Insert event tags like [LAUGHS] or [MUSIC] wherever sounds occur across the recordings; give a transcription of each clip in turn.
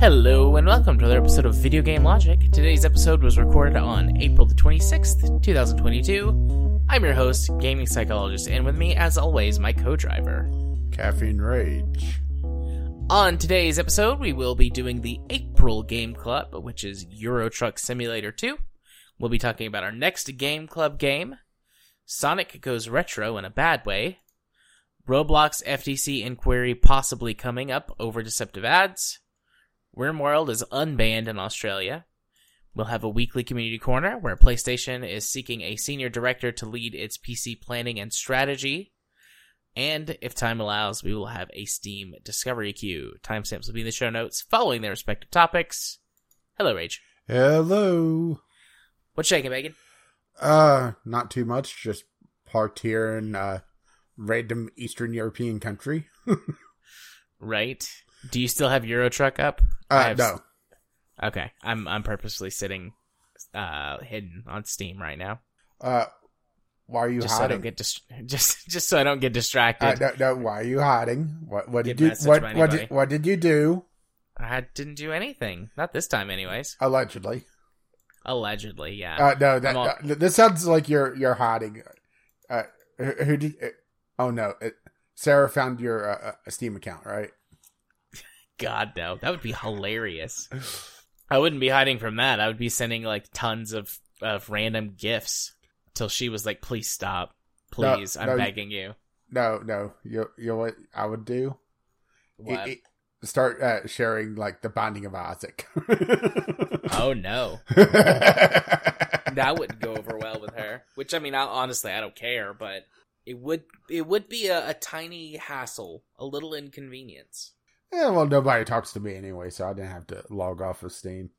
Hello and welcome to another episode of Video Game Logic. Today's episode was recorded on April the 26th, 2022. I'm your host, gaming psychologist, and with me, as always, my co-driver. Caffeine Rage. On today's episode, we will be doing the April Game Club, which is Euro Truck Simulator 2. We'll be talking about our next Game Club game, Sonic Goes Retro in a Bad Way, Roblox FTC inquiry possibly coming up over deceptive ads, RimWorld is unbanned in Australia. We'll have a weekly community corner where PlayStation is seeking a senior director to lead its PC planning and strategy. And if time allows, we will have a Steam discovery queue. Timestamps will be in the show notes following their respective topics. Hello, Rage. Hello. What's shaking, Megan? Uh, not too much. Just parked here in a random Eastern European country. [LAUGHS] Right. Do you still have Euro Truck up? I Uh, have- no. Okay. I'm I'm purposely sitting uh hidden on Steam right now. Uh, why are you Just so I don't hiding? get dis- [LAUGHS] just just so I don't get uh, distracted. no, no, why are you hiding? What, what did you, what, what did, what did you do? I didn't do anything. Not this time, anyways. Allegedly. Allegedly, yeah. Uh, no, that, all- uh, this sounds like you're, you're hiding. Uh, who, who did, uh, oh no, it, Sarah found your, uh, uh, Steam account, right? God, no. That would be hilarious. I wouldn't be hiding from that. I would be sending like tons of, of random gifts till she was like, please stop. No, Please, I'm no, begging you. No, no, you, you know what I would do? What? It- it- start uh, sharing like the Binding of Isaac. [LAUGHS] oh, no. That wouldn't go over well with her. Which, I mean, I, honestly, I don't care, but it would it would be a, a tiny hassle, a little inconvenience. yeah, well, nobody talks to me anyway, so I didn't have to log off of Steam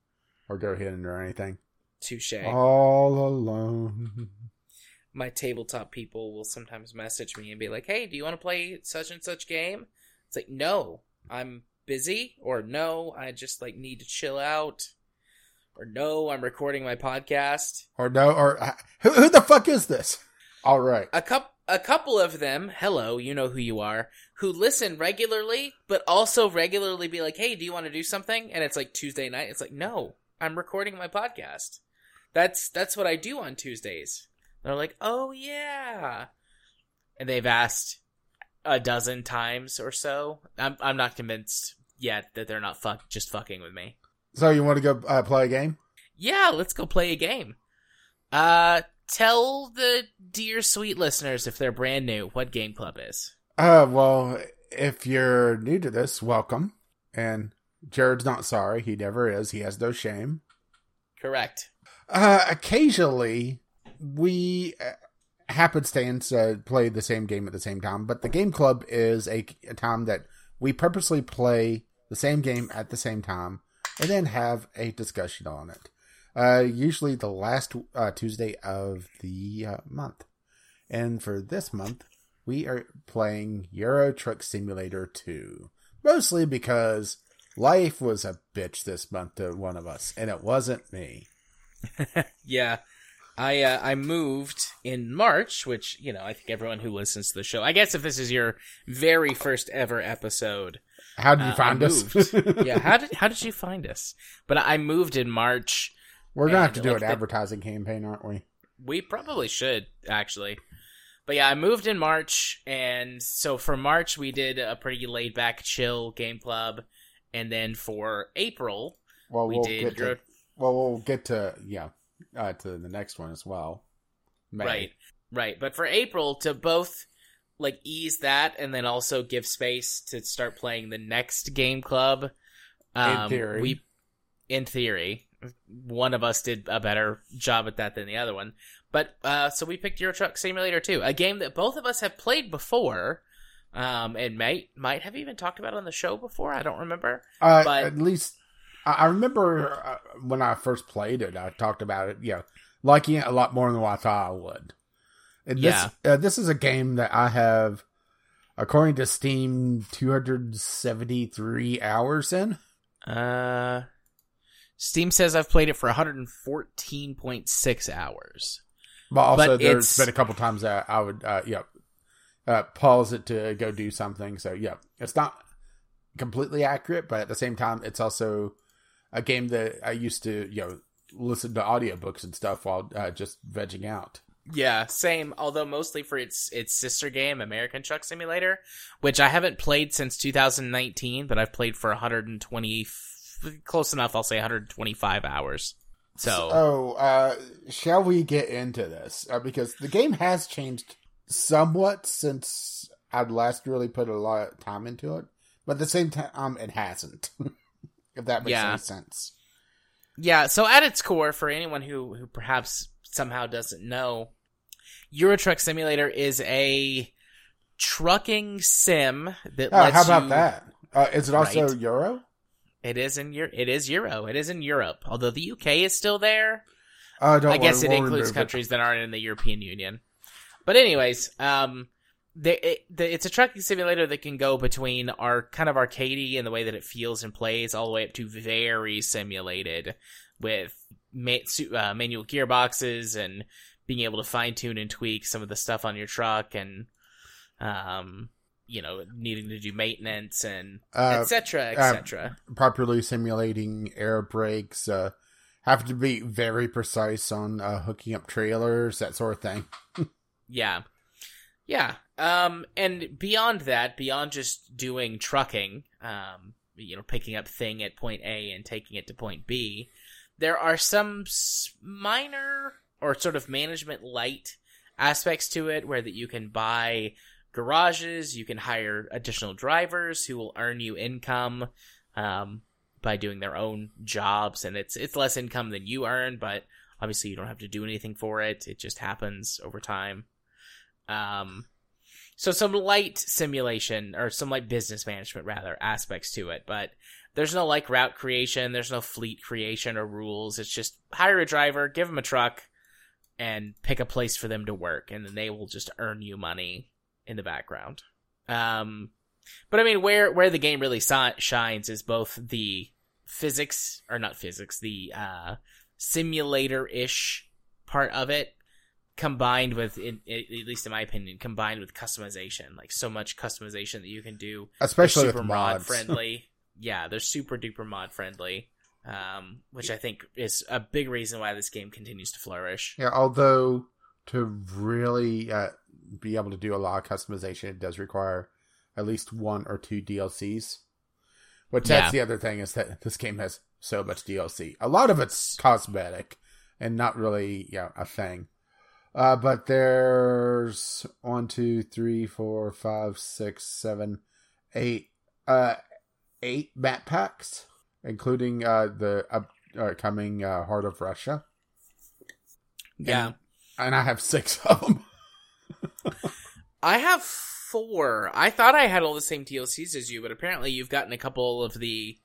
or go hidden or anything. Touche. All alone. my tabletop people will sometimes message me and be like, "Hey, do you want to play such and such game?" It's like, "No, I'm busy," or "No, I just like need to chill out," or "No, I'm recording my podcast." Or no, or uh, who, who the fuck is this? All right. A cup, a couple of them, hello, you know who you are, who listen regularly, but also regularly be like, "Hey, do you want to do something?" And it's like Tuesday night. It's like, "No, I'm recording my podcast." That's that's what I do on Tuesdays. They're like, "Oh yeah," and they've asked a dozen times or so. I'm I'm not convinced yet that they're not fuck just fucking with me. So you want to go uh, play a game? Yeah, let's go play a game. Uh, tell the dear sweet listeners if they're brand new what Game Club is. Uh, well, if you're new to this, welcome. And Jared's not sorry. He never is. He has no shame. Correct. Uh, occasionally, we uh, happenstance uh, play the same game at the same time, but the game club is a, a time that we purposely play the same game at the same time and then have a discussion on it. Uh, usually the last uh, Tuesday of the uh, month. And for this month, we are playing Euro Truck Simulator 2. Mostly because life was a bitch this month to one of us, and it wasn't me. [LAUGHS] Yeah. I uh, I moved in March, which you know I think everyone who listens to the show. I guess if this is your very first ever episode, How did you Uh, find us? yeah. How did how did you find us? But I moved in March. We're gonna have to do like, an the- advertising campaign, aren't we? We probably should actually. But yeah, I moved in March, and so for March we did a pretty laid back, chill game club, and then for April Well, we we'll did get to, well, we'll get to yeah, uh, to the next one as well. May. Right, right. But for April, to both like ease that and then also give space to start playing the next game club. Um, theory. we, in theory, one of us did a better job at that than the other one. But uh, so we picked Euro Truck Simulator 2, a game that both of us have played before, um, and might might have even talked about on the show before. I don't remember. Uh, But- at least I, remember uh, when I first played it. I talked about it. You know, liking it a lot more than what I thought I would. And this, Yeah. uh, this is a game that I have, according to Steam, two hundred seventy three hours in. Uh, Steam says I've played it for 114.6 hours. But also, But there's it's- been a couple times that I would, uh, yeah, uh, pause it to go do something. So yeah, it's not completely accurate, but at the same time, it's also a game that I used to, you know, listen to audiobooks and stuff while uh, just vegging out. Yeah, same. Although mostly for its its sister game, American Truck Simulator, which I haven't played since 2019, but I've played for 120, close enough. I'll say 125 hours. So oh, uh, shall we get into this? Uh, because the game has changed somewhat since I'd last really put a lot of time into it, but at the same time, um, it hasn't. [LAUGHS] if that makes Yeah. any sense. yeah, so at its core, for anyone who who perhaps somehow doesn't know, Euro Truck Simulator is a trucking sim that Oh, lets how about you- that? Uh, is it also Right. Euro? It is in your it is Euro. It is in Europe. Although the UK is still there. Uh, don't I guess it we'll includes remove it. countries that aren't in the European Union. But anyways, um, it, the, it's a trucking simulator that can go between our kind of arcadey and the way that it feels and plays, all the way up to very simulated with ma- su- uh, manual gearboxes and being able to fine tune and tweak some of the stuff on your truck and, um, you know, needing to do maintenance and Uh, etc. uh, etc. properly simulating air brakes, uh, have to be very precise on uh, hooking up trailers, that sort of thing. [LAUGHS] Yeah. Yeah. Um, and beyond that, beyond just doing trucking, um, you know, picking up thing at point A and taking it to point B, there are some minor or sort of management light aspects to it where that you can buy garages, you can hire additional drivers who will earn you income, um, by doing their own jobs and it's, it's less income than you earn, but obviously you don't have to do anything for it. It just happens over time. Um, so some light simulation or some light business management rather aspects to it, but there's no like route creation, there's no fleet creation or rules. It's just hire a driver, give them a truck, and pick a place for them to work, and then they will just earn you money in the background. Um, but I mean, where where the game really shines is both the physics or not physics, the uh, simulator ish part of it combined with in, at least in my opinion combined with customization like so much customization that you can do Especially They're super mod [LAUGHS] friendly yeah they're super duper mod friendly um, which i think is a big reason why this game continues to flourish yeah, although to really uh, be able to do a lot of customization, it does require at least one or two DLCs. Which that's Yeah. the other thing is that this game has so much DLC. A lot of it's cosmetic and not really yeah a thing. Uh, but there's one, two, three, four, five, six, seven, eight, uh, eight map packs, including uh the upcoming uh, Heart of Russia, yeah. and I have six of them. [LAUGHS] i have four. I thought i had all the same dlcs as you but apparently you've gotten a couple of the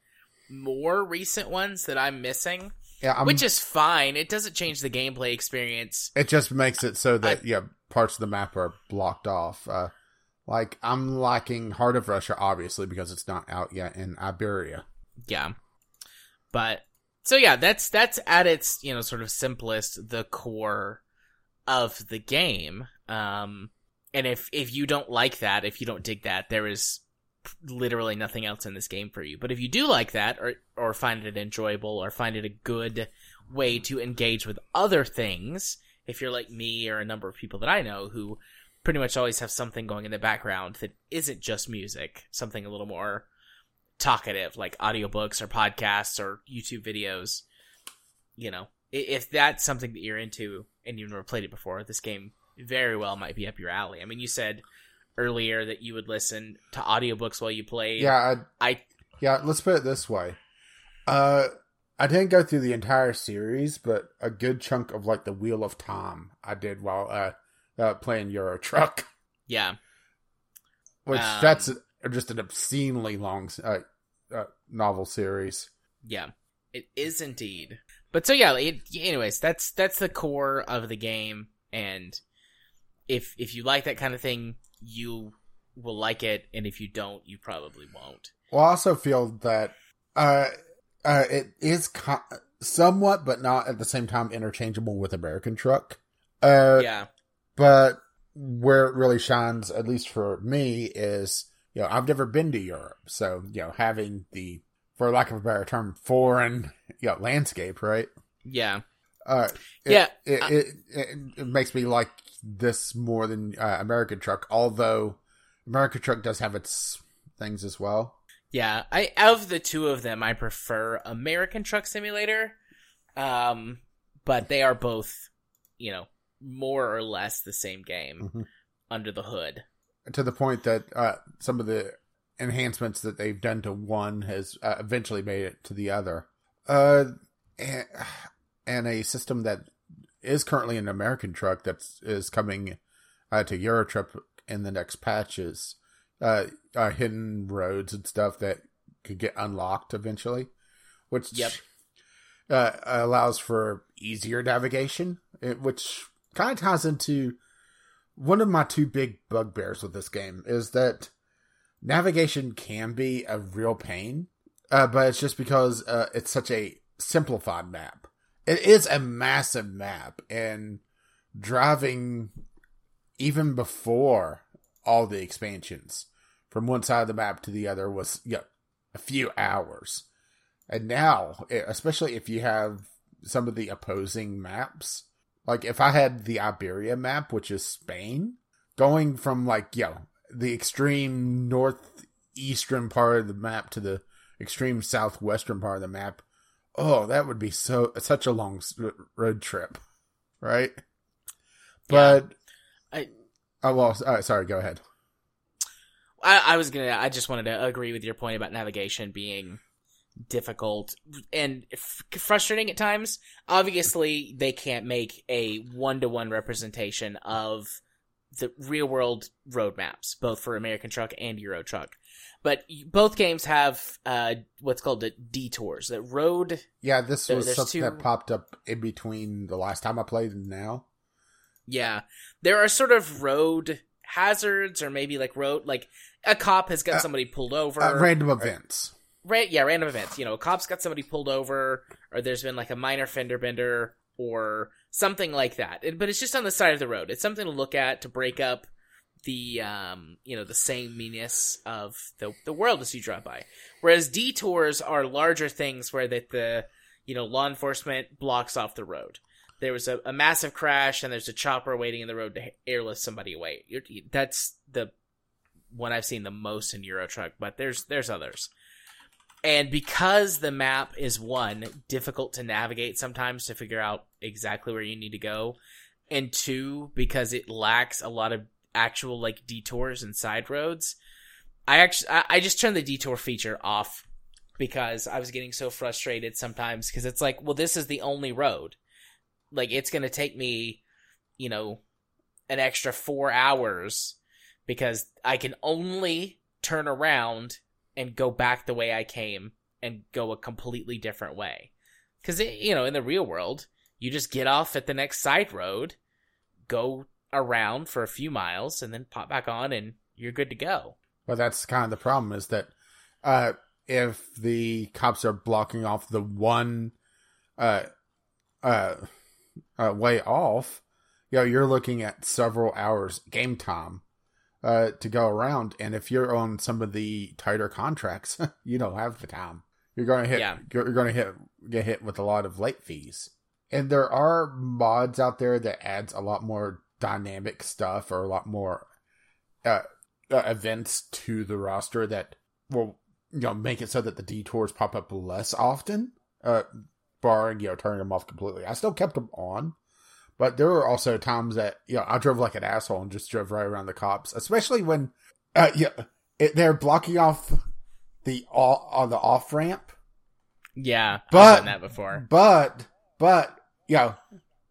more recent ones that i'm missing Yeah, I'm, which is fine it doesn't change the gameplay experience it just makes it so that yeah parts of the map are blocked off. Uh, like I'm lacking Heart of Russia, obviously because it's not out yet in Iberia. Yeah. But so yeah, that's that's at its, you know, sort of simplest the core of the game. Um and if if you don't like that, if you don't dig that, there is literally nothing else in this game for you. But if you do like that or or find it enjoyable or find it a good way to engage with other things, if you're like me or a number of people that I know who pretty much always have something going in the background that isn't just music, something a little more talkative, like audiobooks or podcasts or YouTube videos. You know, if that's something that you're into and you've never played it before, this game very well might be up your alley. I mean, you said earlier that you would listen to audiobooks while you played. Yeah, I, I yeah. Let's put it this way. Uh, I didn't go through the entire series, but a good chunk of like the Wheel of Time I did while uh, uh playing Euro Truck, [LAUGHS] yeah. which Um, that's just an obscenely long uh, uh, novel series. Yeah, it is indeed. But so yeah, it, anyways, that's that's the core of the game, and if if you like that kind of thing, you will like it, and if you don't, you probably won't. Well, I also feel that uh, uh, it is co- somewhat, but not at the same time interchangeable with American Truck. Uh, yeah. But where it really shines, at least for me, is you know I've never been to Europe, so you know having the, for lack of a better term, foreign you know landscape, right? Yeah. Uh, it, Yeah. It, it, it, it makes me like this more than uh, American Truck, although American Truck does have its things as well. Yeah, I of the two of them, I prefer American Truck Simulator, um, but they are both, you know, more or less the same game Mhm. under the hood. To the point that uh, some of the enhancements that they've done to one has uh, eventually made it to the other. Uh, and, and a system that is currently an American truck that is coming uh, to Euro Truck in the next patches. Uh, uh, hidden roads and stuff that could get unlocked eventually, which Yep. uh, allows for easier navigation, which kind of ties into one of my two big bugbears with this game is that navigation can be a real pain, uh, but it's just because uh, it's such a simplified map. It is a massive map, and driving even before all the expansions from one side of the map to the other was a few hours. And now, especially if you have some of the opposing maps, like if I had the Iberia map, which is Spain, going from like, you know, the extreme northeastern part of the map to the extreme southwestern part of the map, oh, that would be so such a long road trip, right? But I oh well, uh, sorry, go ahead. I, I was gonna. I just wanted to agree with your point about navigation being difficult and f- frustrating at times. Obviously, they can't make a one-to-one representation of the real-world roadmaps, both for American Truck and Euro Truck. But both games have uh, what's called the detours, that road. Yeah, this was something two- that popped up in between the last time I played and now. Yeah, there are sort of road hazards, or maybe like road like a cop has got Uh, somebody pulled over. Uh, random events. Right, yeah, random events. You know, a cop's got somebody pulled over, or there's been like a minor fender bender, or something like that. It- but it's just on the side of the road. It's something to look at to break up the, um, you know, the sameness of the the world as you drive by. Whereas detours are larger things where that the, you know, law enforcement blocks off the road. There was a, a massive crash, and there's a chopper waiting in the road to airlift somebody away. You're, that's the one I've seen the most in Euro Truck, but there's there's others. And because the map is one, difficult to navigate sometimes to figure out exactly where you need to go, and two, because it lacks a lot of actual like detours and side roads, I actually I, I just turned the detour feature off because I was getting so frustrated sometimes because it's like, well, this is the only road. Like it's gonna take me, you know, an extra four hours because I can only turn around and go back the way I came and go a completely different way. Because, you know, in the real world, you just get off at the next side road, go around for a few miles, and then pop back on, and you're good to go. But that's kind of the problem is that uh, if the cops are blocking off the one uh, uh, uh, way off, you know, you're looking at several hours game time uh, to go around. And if you're on some of the tighter contracts, [LAUGHS] you don't have the time. You're going to hit. Yeah. You're going to hit get hit with a lot of late fees. And there are mods out there that adds a lot more dynamic stuff or a lot more uh, uh, events to the roster that will you know make it so that the detours pop up less often. Uh, barring you know turning them off completely. I still kept them on, but there were also times that you know I drove like an asshole and just drove right around the cops, especially when uh, yeah it, they're blocking off the all on the off ramp. Yeah, But- I've done that before. But but you know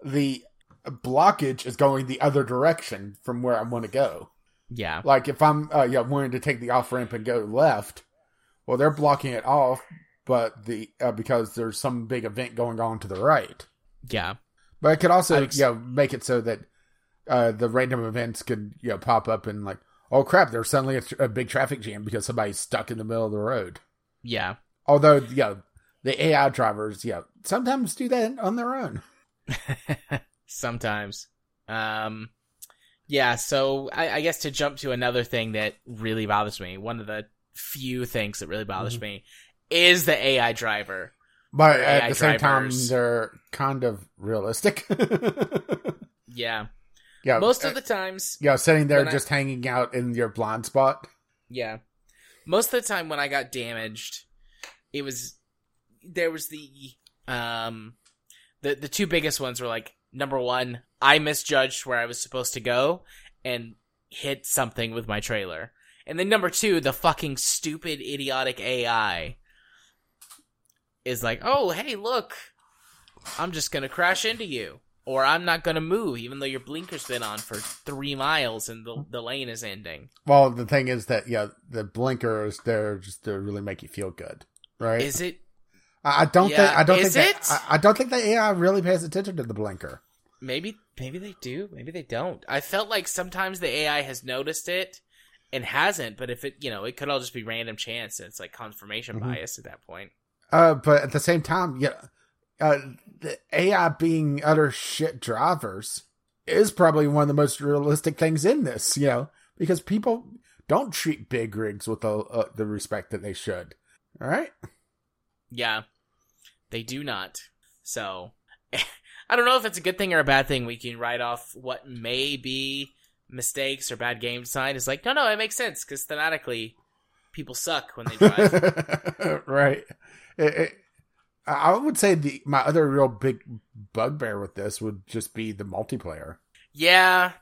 the blockage is going the other direction from where I want to go. Yeah, Like if I'm uh, yeah wanting to take the off ramp and go left, well they're blocking it off, but the uh, because there's some big event going on to the right. yeah, But it could also I've- you know make it so that uh, the random events could you know pop up and like oh crap there's suddenly a, tr- a big traffic jam because somebody's stuck in the middle of the road. yeah, Although you know the AI drivers you know sometimes do that on their own. [LAUGHS] Sometimes. Um, yeah, so I, I, guess to jump to another thing that really bothers me, one of the few things that really bothers mm-hmm. me is the AI driver. But at AI the same drivers. time, they're kind of realistic. [LAUGHS] yeah. Yeah. Most of uh, the times. Yeah, sitting there just I, hanging out in your blind spot. Yeah. Most of the time when I got damaged, it was there was the um the the two biggest ones were like number one, I misjudged where I was supposed to go and hit something with my trailer. And then number two, the fucking stupid, idiotic AI is like, oh, hey, look, I'm just gonna crash into you. Or I'm not gonna move, even though your blinker's been on for three miles and the, the lane is ending. Well, the thing is that, yeah, the blinkers, they're just to really make you feel good, right? Is it? I don't yeah. think, I don't think. That, I, I don't think the AI really pays attention to the blinker. Maybe maybe they do, maybe they don't. I felt like sometimes the AI has noticed it and hasn't, but if it you know, it could all just be random chance and it's like confirmation mm-hmm. bias at that point. Uh but at the same time, yeah uh the AI being utter shit drivers is probably one of the most realistic things in this, you know, because people don't treat big rigs with the uh, the respect that they should. All right? Yeah. They do not. So [LAUGHS] I don't know if it's a good thing or a bad thing. We can write off what may be mistakes or bad game design. It's like, no, no, it makes sense because thematically, people suck when they drive. [LAUGHS] right. It, it, I would say the my other real big bugbear with this would just be the multiplayer. Yeah.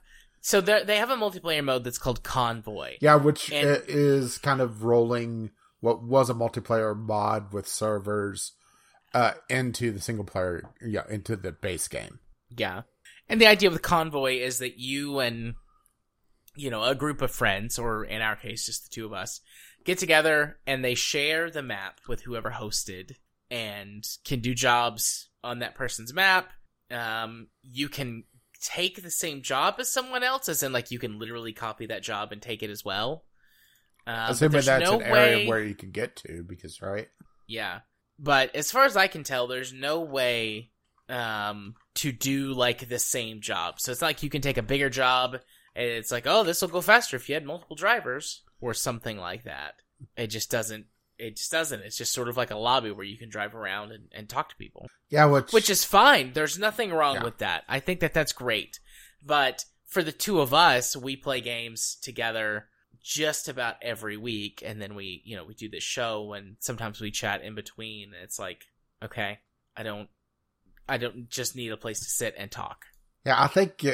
So they have a multiplayer mode that's called Convoy. Yeah, which and, is kind of rolling what was a multiplayer mod with servers uh, into the single player, yeah, into the base game. Yeah. And the idea with Convoy is that you and, you know, a group of friends, or in our case, just the two of us, get together and they share the map with whoever hosted and can do jobs on that person's map. Um, you can take the same job as someone else, as in, like, you can literally copy that job and take it as well. Um, Assuming that's no an area where you can get to, because, right? Yeah. But as far as I can tell, there's no way um, to do like the same job. So it's not like you can take a bigger job and it's like, oh, this will go faster if you had multiple drivers or something like that. It just doesn't. It just doesn't. It's just sort of like a lobby where you can drive around and, and talk to people. Yeah, which which is fine. There's nothing wrong yeah. with that. I think that that's great. But for the two of us, we play games together just about every week and then we you know we do this show and sometimes we chat in between it's like okay i don't i don't just need a place to sit and talk. Yeah i think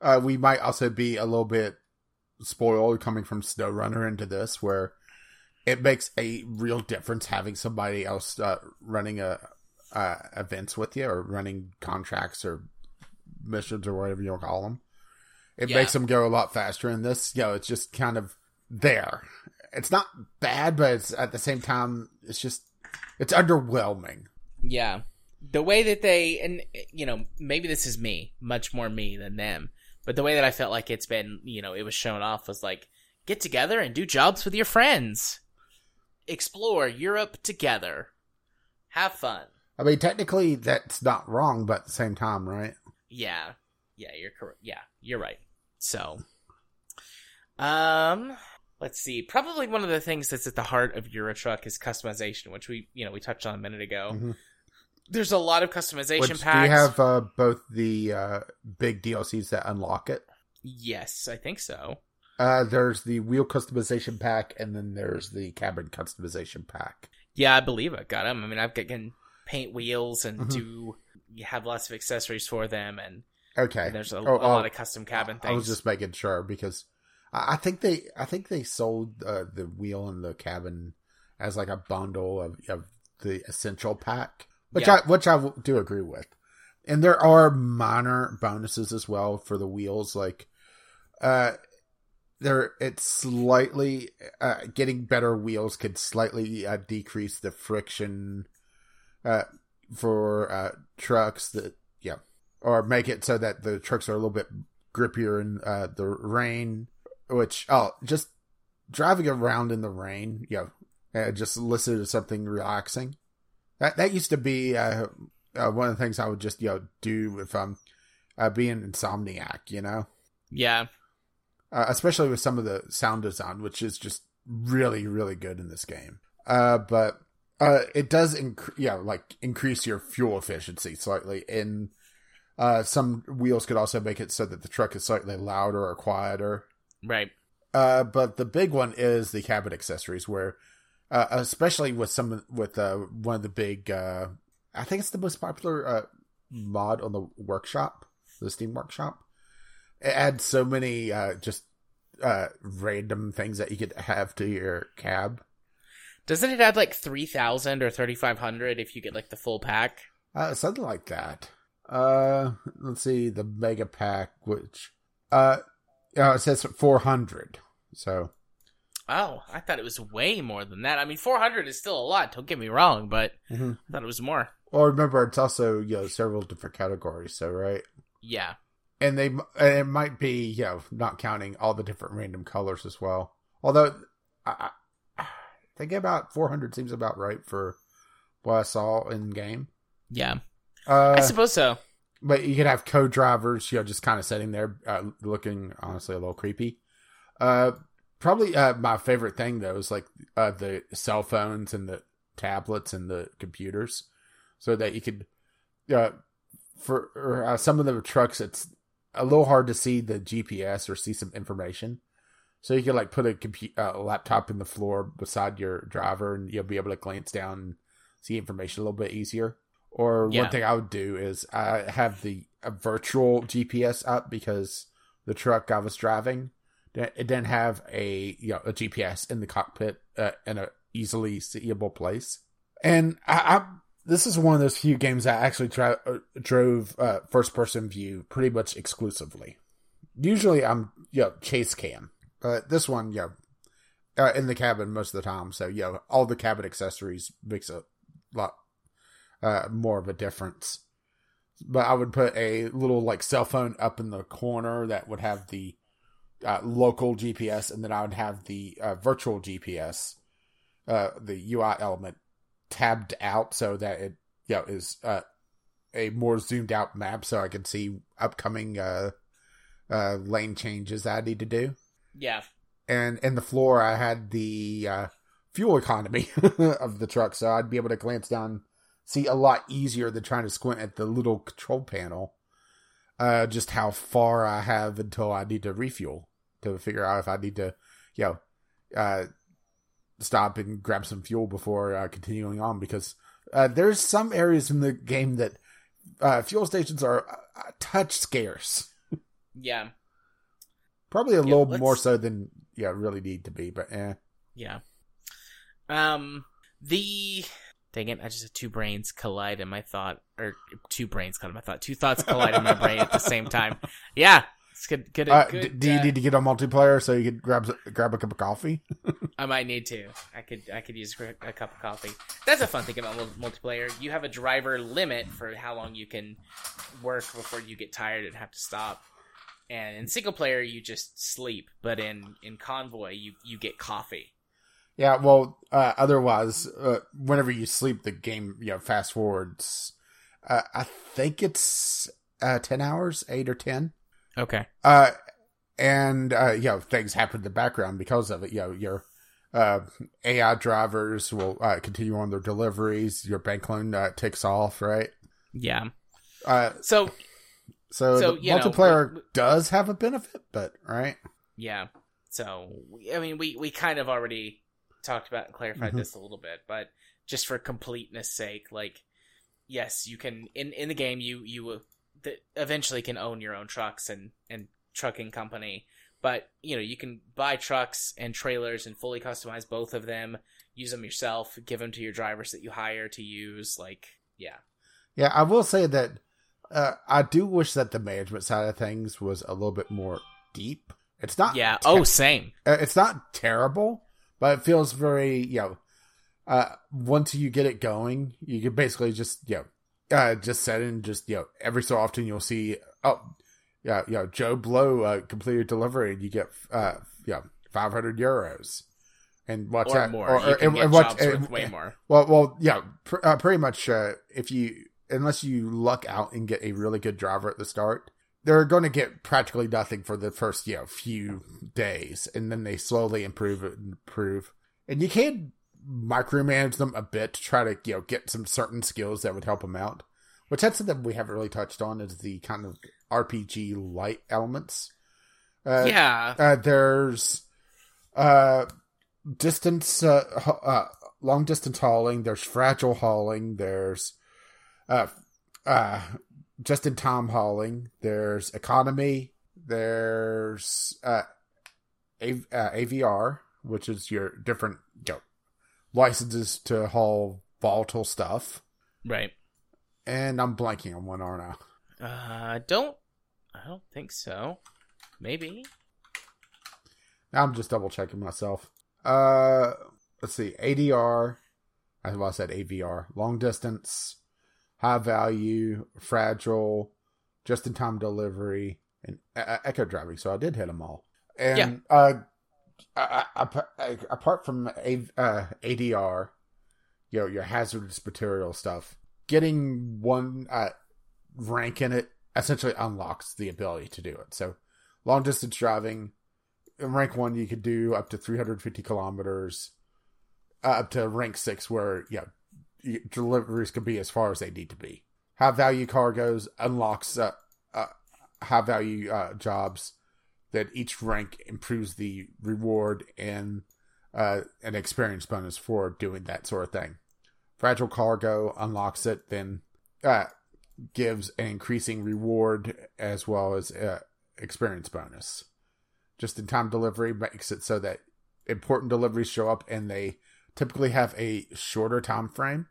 uh, we might also be a little bit spoiled coming from snowrunner into this where it makes a real difference having somebody else uh, running a uh, events with you or running contracts or missions or whatever you want to call them it yeah. makes them go a lot faster. And this, you know, it's just kind of there. It's not bad, but it's at the same time, it's just it's underwhelming. Yeah, the way that they and you know maybe this is me, much more me than them, but the way that I felt like it's been, you know, it was shown off was like get together and do jobs with your friends, explore Europe together, have fun. I mean, technically, that's not wrong, but at the same time, right? Yeah, yeah, you're correct. Yeah, you're right. So, um, let's see. Probably one of the things that's at the heart of Euro Truck is customization, which we you know we touched on a minute ago. Mm-hmm. There's a lot of customization which, packs. Do you have uh, both the uh, big DLCs that unlock it? Yes, I think so. Uh, there's the wheel customization pack, and then there's the cabin customization pack. Yeah, I believe I got them. I mean, I can paint wheels and mm-hmm. do you have lots of accessories for them, and Okay. And there's a, oh, a lot oh, of custom cabin things. I was just making sure because I think they I think they sold uh, the wheel and the cabin as like a bundle of, of the essential pack, which yeah. I which I do agree with. And there are minor bonuses as well for the wheels, like uh, there it's slightly uh, getting better wheels could slightly uh, decrease the friction uh, for uh, trucks that or make it so that the trucks are a little bit grippier in uh, the rain. Which oh, just driving around in the rain, you know, uh, just listen to something relaxing. That that used to be uh, uh, one of the things I would just you know do if I'm uh, being insomniac. You know, Yeah. uh, especially with some of the sound design, which is just really really good in this game. Uh, but uh, it does inc- yeah like increase your fuel efficiency slightly. And uh, some wheels could also make it so that the truck is slightly louder or quieter. Right. Uh, but the big one is the cabin accessories, where uh, especially with some with uh, one of the big, uh, I think it's the most popular uh, mod on the workshop, the Steam Workshop. It adds so many uh, just uh, random things that you could have to your cab. Doesn't it add like 3,000 or 3,500 if you get like the full pack? Uh, something like that. Uh, let's see the mega pack, which uh, uh it says four hundred. So Oh, I thought it was way more than that. I mean, 400 is still a lot, don't get me wrong, but Mhm. I thought it was more. Well, remember it's also you know several different categories. So right, Yeah. and they and it might be you know not counting all the different random colors as well. Although I, I thinking about four hundred seems about right for what I saw in game. Yeah. Uh, I suppose so. but you could have co-drivers, you know, just kind of sitting there, uh, looking honestly a little creepy. Uh, probably uh, my favorite thing though is like uh, the cell phones and the tablets and the computers, so that you could, uh, for or, uh, some of the trucks, it's a little hard to see the GPS or see some information. So you could like put a compu- uh, laptop in the floor beside your driver, and you'll be able to glance down and see information a little bit easier. Or Yeah. one thing I would do is I have the a virtual GPS up because the truck I was driving it didn't have a you know a GPS in the cockpit uh, in a easily seeable place. And I, I this is one of those few games I actually tra- uh, drove uh, first person view pretty much exclusively. Usually I'm you know chase cam, but this one you know uh, in the cabin most of the time. So you know all the cabin accessories makes a lot uh, more of a difference. But I would put a little like cell phone up in the corner that would have the uh, local GPS, and then I would have the uh, virtual GPS, uh, the UI element tabbed out so that it you know, is uh, a more zoomed out map, so I can see upcoming uh, uh, lane changes that I need to do. Yeah. And in the floor, I had the uh, fuel economy [LAUGHS] of the truck, so I'd be able to glance down, see a lot easier than trying to squint at the little control panel. Uh, just how far I have until I need to refuel to figure out if I need to, you know, uh, stop and grab some fuel before uh, continuing on because uh, there's some areas in the game that uh, fuel stations are a, a touch scarce. Yeah. Probably a Yeah, little let's- more so than yeah really need to be, but eh. Yeah. Um, the dang it, I just had two brains collide in my thought, or two brains collide in my thought, two thoughts collide in my brain at the same time. [LAUGHS] Yeah, it's good. Good. Uh, good d- do you uh, need to get on multiplayer so you could grab grab a cup of coffee? [LAUGHS] I might need to. I could. I could use a cup of coffee. That's a fun thing about multiplayer. You have a driver limit for how long you can work before you get tired and have to stop. And in single player, you just sleep. But in in convoy, you you get coffee. Yeah, well, uh, otherwise, uh, whenever you sleep, the game you know fast forwards. Uh, I think it's uh, ten hours, eight or ten. Okay. Uh, and uh, you know things happen in the background because of it. You know your uh, AI drivers will uh, continue on their deliveries. Your bank loan uh, takes off, right? Yeah. Uh, So so, So, know, multiplayer w- w- does have a benefit, but right. Yeah. So I mean, we we kind of already talked about and clarified Mhm. this a little bit, but just for completeness sake, like, yes, you can in in the game you you eventually can own your own trucks and and trucking company, but you know you can buy trucks and trailers and fully customize both of them, use them yourself, give them to your drivers that you hire to use. Like, yeah, Yeah, I will say that uh, I do wish that the management side of things was a little bit more deep. It's not. yeah. te- Oh, same. uh, it's not terrible, but it feels very you know. Uh, once you get it going, you can basically just you know, uh, just set in just you know every so often you'll see oh yeah you know Joe Blow uh, completed delivery and you get uh yeah five hundred euros. and watch or that more. or, can and- and watch- jobs worth and- way more. Well, well, yeah, pr- uh, pretty much. Uh, if you unless you luck out and get a really good driver at the start, they're going to get practically nothing for the first you know few days, and then they slowly improve and improve. And you can micromanage them a bit to try to you know get some certain skills that would help them out. Which that's something we haven't really touched on is the kind of RPG light elements. Uh, yeah, uh, there's uh, distance, uh, uh, long distance hauling. There's fragile hauling. There's uh, uh, just in time hauling. There's economy. There's uh, A- uh, AVR, which is your different you know, licenses to haul volatile stuff. right. And I'm blanking on one, aren't I? Uh, don't. I don't think so. Maybe. I'm just double checking myself. Uh, let's see. ADR. I thought I said AVR. Long distance, high value, fragile, just in time delivery, and eco driving. So I did hit them all. And uh, I, I, I, apart from A, uh, ADR, you know, your hazardous material stuff, getting one uh, rank in it essentially unlocks the ability to do it. So long distance driving, in rank one, you could do up to 350 kilometers, uh, up to rank six, where yeah, deliveries can be as far as they need to be. High value cargoes unlocks uh, uh, high value uh, jobs that each rank improves the reward and uh, an experience bonus for doing that sort of thing. Fragile cargo unlocks it, then uh, gives an increasing reward as well as uh, experience bonus just in time delivery makes it so that important deliveries show up and they typically have a shorter time frame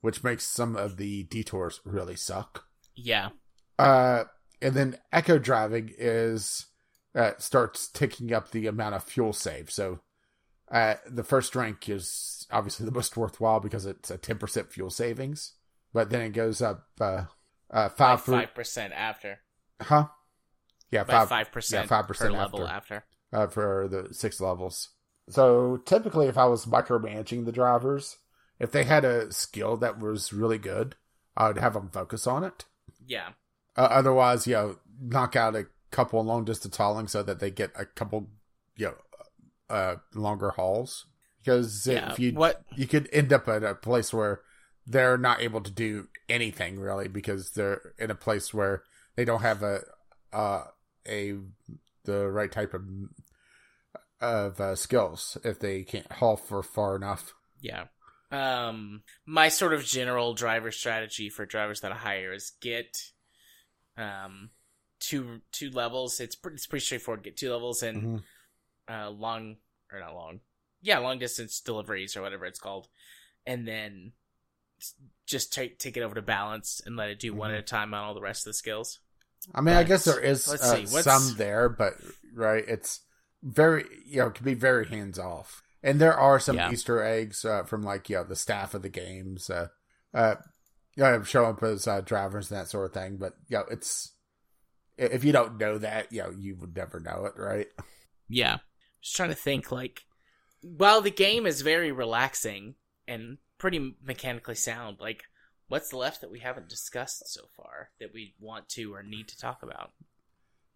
which makes some of the detours really suck Yeah. uh and then eco driving is uh, starts ticking up the amount of fuel saved so uh the first rank is obviously the most worthwhile because it's a 10% fuel savings but then it goes up uh uh five Five percent after. huh yeah By five five percent. yeah, 5% level after. after. uh, for the six levels. So typically, if I was micromanaging the drivers, if they had a skill that was really good, I would have them focus on it. Yeah. Uh, otherwise, you know, knock out a couple long distance hauling so that they get a couple, you know, uh, longer hauls. Because Yeah. if you What? you could end up at a place where they're not able to do anything really because they're in a place where they don't have a uh, a the right type of of uh, skills if they can't haul for far enough. Yeah. Um, my sort of general driver strategy for drivers that I hire is get, um, two two levels. It's pretty, it's pretty straightforward. Get two levels and Mhm. uh, long or not long, yeah, long distance deliveries or whatever it's called, and then just take take it over to balance and let it do one Mhm. at a time on all the rest of the skills. I mean, I guess there is uh, some there, but right, it's very you know it can be very hands off. And there are some Yeah. Easter eggs uh, from like you know the staff of the games, uh, uh, you know, show up as uh, drivers and that sort of thing. But you know, it's if you don't know that, you know, you would never know it, right? Yeah. Just trying to think like while the game is very relaxing and pretty mechanically sound, like what's left that we haven't discussed so far that we want to or need to talk about?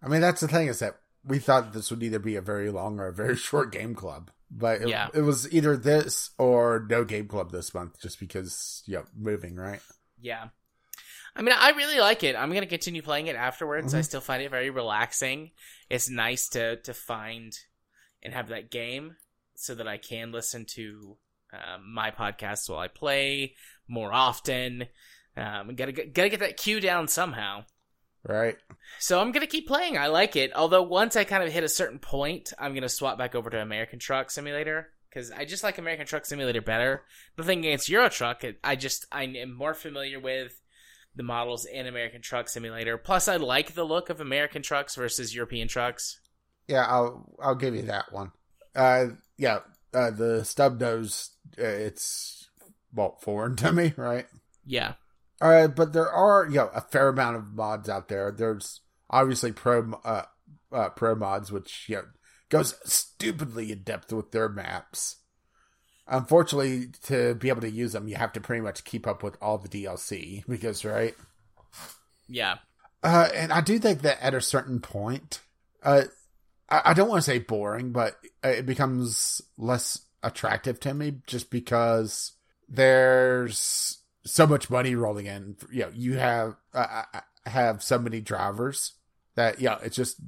I mean, that's the thing is that we thought this would either be a very long or a very [LAUGHS] short game club, but it, Yeah. it was either this or no game club this month, just because yeah, moving, right? Yeah. I mean, I really like it. I'm going to continue playing it afterwards. I Mhm. still find it very relaxing. It's nice to to find and have that game so that I can listen to um, my podcasts while I play more often. Um, gotta gotta get that queue down somehow. Right. So I'm gonna keep playing. I like it. Although once I kind of hit a certain point, I'm gonna swap back over to American Truck Simulator because I just like American Truck Simulator better. Nothing against Euro Truck. I just I am more familiar with the models in American Truck Simulator. Plus, I like the look of American trucks versus European trucks. Yeah, I'll I'll give you that one. Uh, yeah, uh, the stub nose, uh, it's well foreign to me, [LAUGHS] right? Yeah, Uh, but there are you know a fair amount of mods out there. There's obviously pro uh, uh pro mods, which you know goes stupidly in depth with their maps. unfortunately, to be able to use them, you have to pretty much keep up with all the DLC because, right? Yeah. Uh, and I do think that at a certain point, uh, I, I don't want to say boring, but it becomes less attractive to me just because there's so much money rolling in. You know, you have uh, have so many drivers that yeah, it just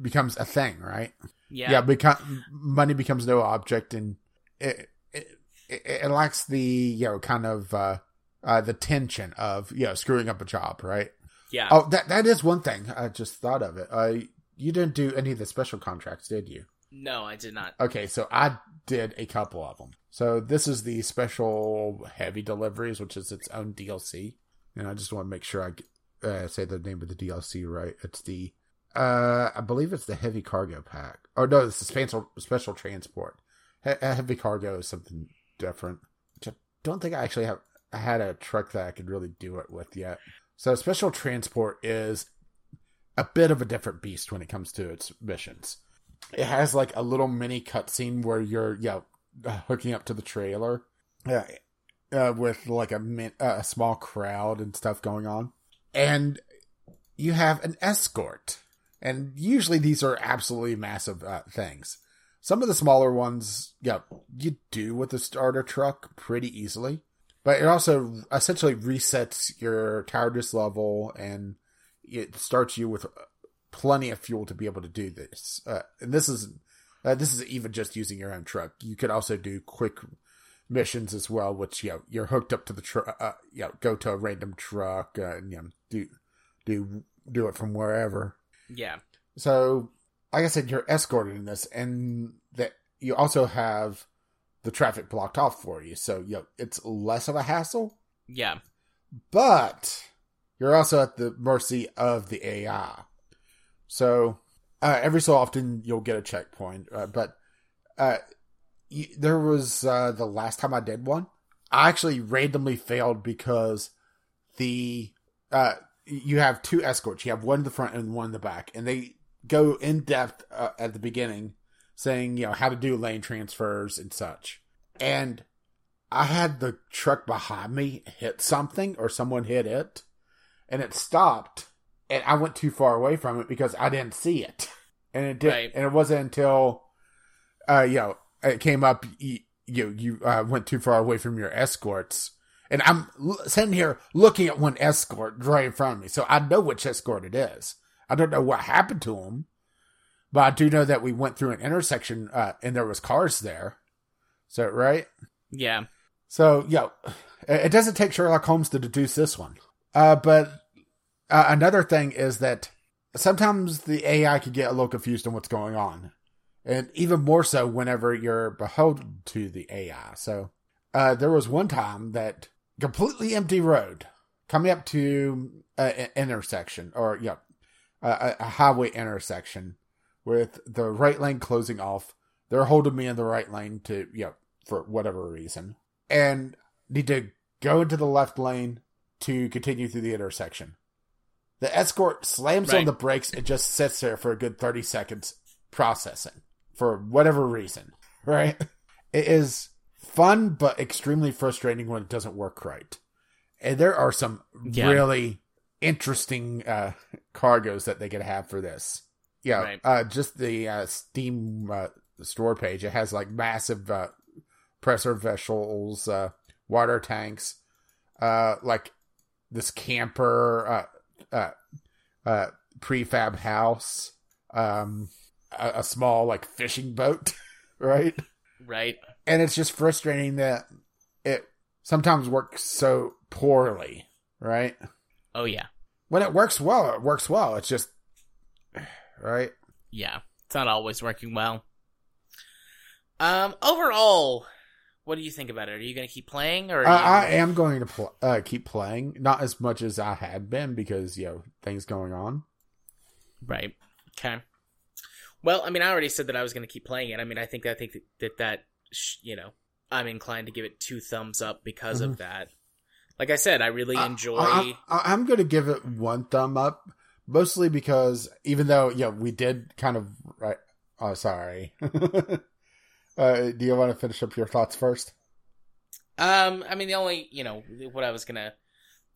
becomes a thing, right? Yeah. Yeah, become money becomes no object, and it it, it lacks the you know kind of uh, uh the tension of you know screwing up a job, right? Yeah. Oh, that that is one thing I just thought of it. Uh, you didn't do any of the special contracts, did you? No, I did not. Okay, so I did a couple of them. So this is the special heavy deliveries, which is its own DLC, and I just want to make sure I get, uh, say the name of the DLC right. It's the uh, I believe it's the heavy cargo pack. Oh no, it's the special special transport. He- heavy cargo is something different. Which I don't think I actually have I had a truck that I could really do it with yet. So special transport is a bit of a different beast when it comes to its missions. It has like a little mini cutscene where you're yeah hooking up to the trailer, yeah, uh, with like a min- uh, a small crowd and stuff going on, and you have an escort. And usually these are absolutely massive uh, things. Some of the smaller ones, yeah, you do with the starter truck pretty easily, but it also essentially resets your tiredness level and it starts you with plenty of fuel to be able to do this. Uh, and this is uh, this is even just using your own truck. You could also do quick missions as well, which you know you're hooked up to the truck. Uh, you know, go to a random truck uh, and you know, do do do it from wherever. Yeah. So, like I said, you're escorted in this, and that you also have the traffic blocked off for you. So, you know, it's less of a hassle, Yeah. but you're also at the mercy of the AI. So, uh, every so often you'll get a checkpoint, uh, but uh, you, there was uh, the last time I did one, I actually randomly failed because the uh, you have two escorts. You have one in the front and one in the back, and they go in depth uh, at the beginning, saying you know how to do lane transfers and such. And I had the truck behind me hit something, or someone hit it, and it stopped, and I went too far away from it because I didn't see it, [LAUGHS] and it did, Right. and it wasn't until, uh, you know, it came up. You you, you uh, went too far away from your escorts. And I'm l- sitting here looking at one escort right in front of me, so I know which escort it is. I don't know what happened to him, but I do know that we went through an intersection uh, and there was cars there. So right, Yeah. so [SIGHS] it it doesn't take Sherlock Holmes to deduce this one. Uh, but uh, another thing is that sometimes the AI can get a little confused on what's going on, and even more so whenever you're beholden to the AI. So uh, there was one time that completely empty road coming up to an intersection or yeah, a, a- a highway intersection with the right lane closing off. They're holding me in the right lane to you know, for whatever reason, and need to go into the left lane to continue through the intersection. The escort slams on the brakes and just sits there for a good 30 seconds processing for whatever reason, [LAUGHS] right? It is fun, but extremely frustrating when it doesn't work right. And there are some Yeah. really interesting uh, cargoes that they could have for this. Yeah, Right. uh, just the uh, Steam uh, store page. It has like massive uh, pressure vessels, uh, water tanks, uh, like this camper, uh, uh, prefab house, um, a, a small like fishing boat, [LAUGHS] right? Right. And it's just frustrating that it sometimes works so poorly, right? Oh yeah. When it works well, it works well. It's just [SIGHS] right. Yeah. It's not always working well. Um. Overall, what do you think about it? Are you going to keep playing, or? are I, I am going to pl- uh, keep playing, not as much as I had been because you know things going on. Right. Okay. Well, I mean, I already said that I was going to keep playing it. I mean, I think I think that that, you know, I'm inclined to give it two thumbs up because of that. Like I said, I really enjoy. I, I'm going to give it one thumb up, mostly because even though yeah we did kind of right. Oh, sorry. [LAUGHS] uh, do you want to finish up your thoughts first? Um, I mean, the only you know what I was gonna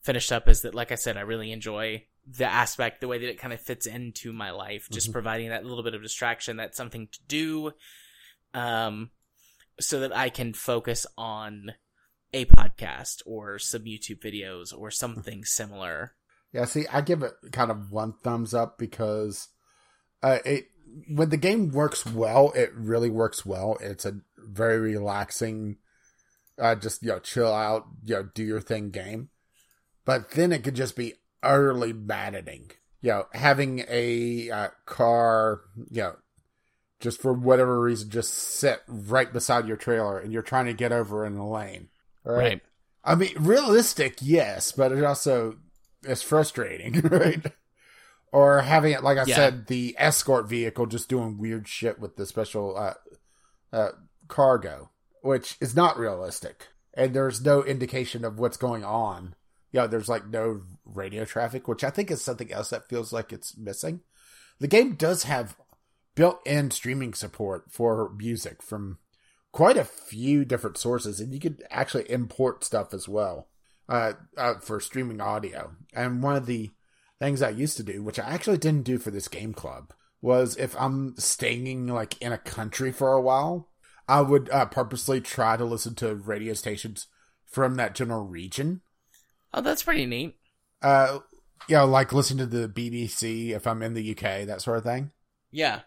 finish up is that, like I said, I really enjoy the aspect, the way that it kind of fits into my life, just Mhm. providing that little bit of distraction, that's something to do, um, so that I can focus on a podcast or some YouTube videos or something [LAUGHS] similar. Yeah, see, I give it kind of one thumbs up because uh, it when the game works well, it really works well. It's a very relaxing, uh, just you know, chill out, you know, do your thing game. But then it could just be utterly maddening. You know, having a uh, car, you know, just for whatever reason, just sit right beside your trailer, and you're trying to get over in the lane. Right. I mean, realistic, yes, but it also is frustrating, [LAUGHS] right? Or having it, like I Yeah. said, the escort vehicle just doing weird shit with the special uh, uh, cargo, which is not realistic, and there's no indication of what's going on. Yeah, there's like no radio traffic, which I think is something else that feels like it's missing. The game does have built-in streaming support for music from quite a few different sources, and you could actually import stuff as well uh, uh, for streaming audio. And one of the things I used to do, which I actually didn't do for this game club, was if I'm staying like in a country for a while, I would uh, purposely try to listen to radio stations from that general region. Oh, that's pretty neat. Uh, you know, like listen to the BBC if I'm in the UK, that sort of thing. Yeah.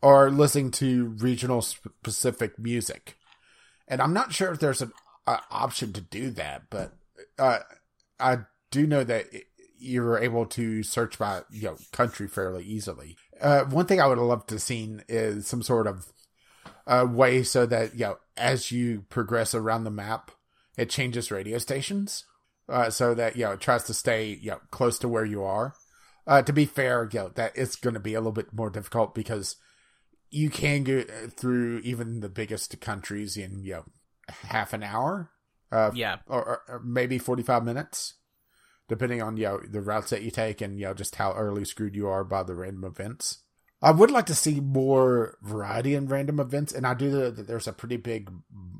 or listening to regional specific music. And I'm not sure if there's an uh, option to do that, but uh, I do know that it- you're able to search by you know country fairly easily. Uh, one thing I would have loved to see is some sort of uh, way so that you know as you progress around the map, it changes radio stations, uh, so that you know it tries to stay you know close to where you are. Uh, to be fair, you know that it's going to be a little bit more difficult because you can go through even the biggest countries in you know half an hour, uh, Yeah. or, or, or maybe forty five minutes, depending on you know the routes that you take and you know just how early screwed you are by the random events. I would like to see more variety in random events, and I do know that there's a pretty big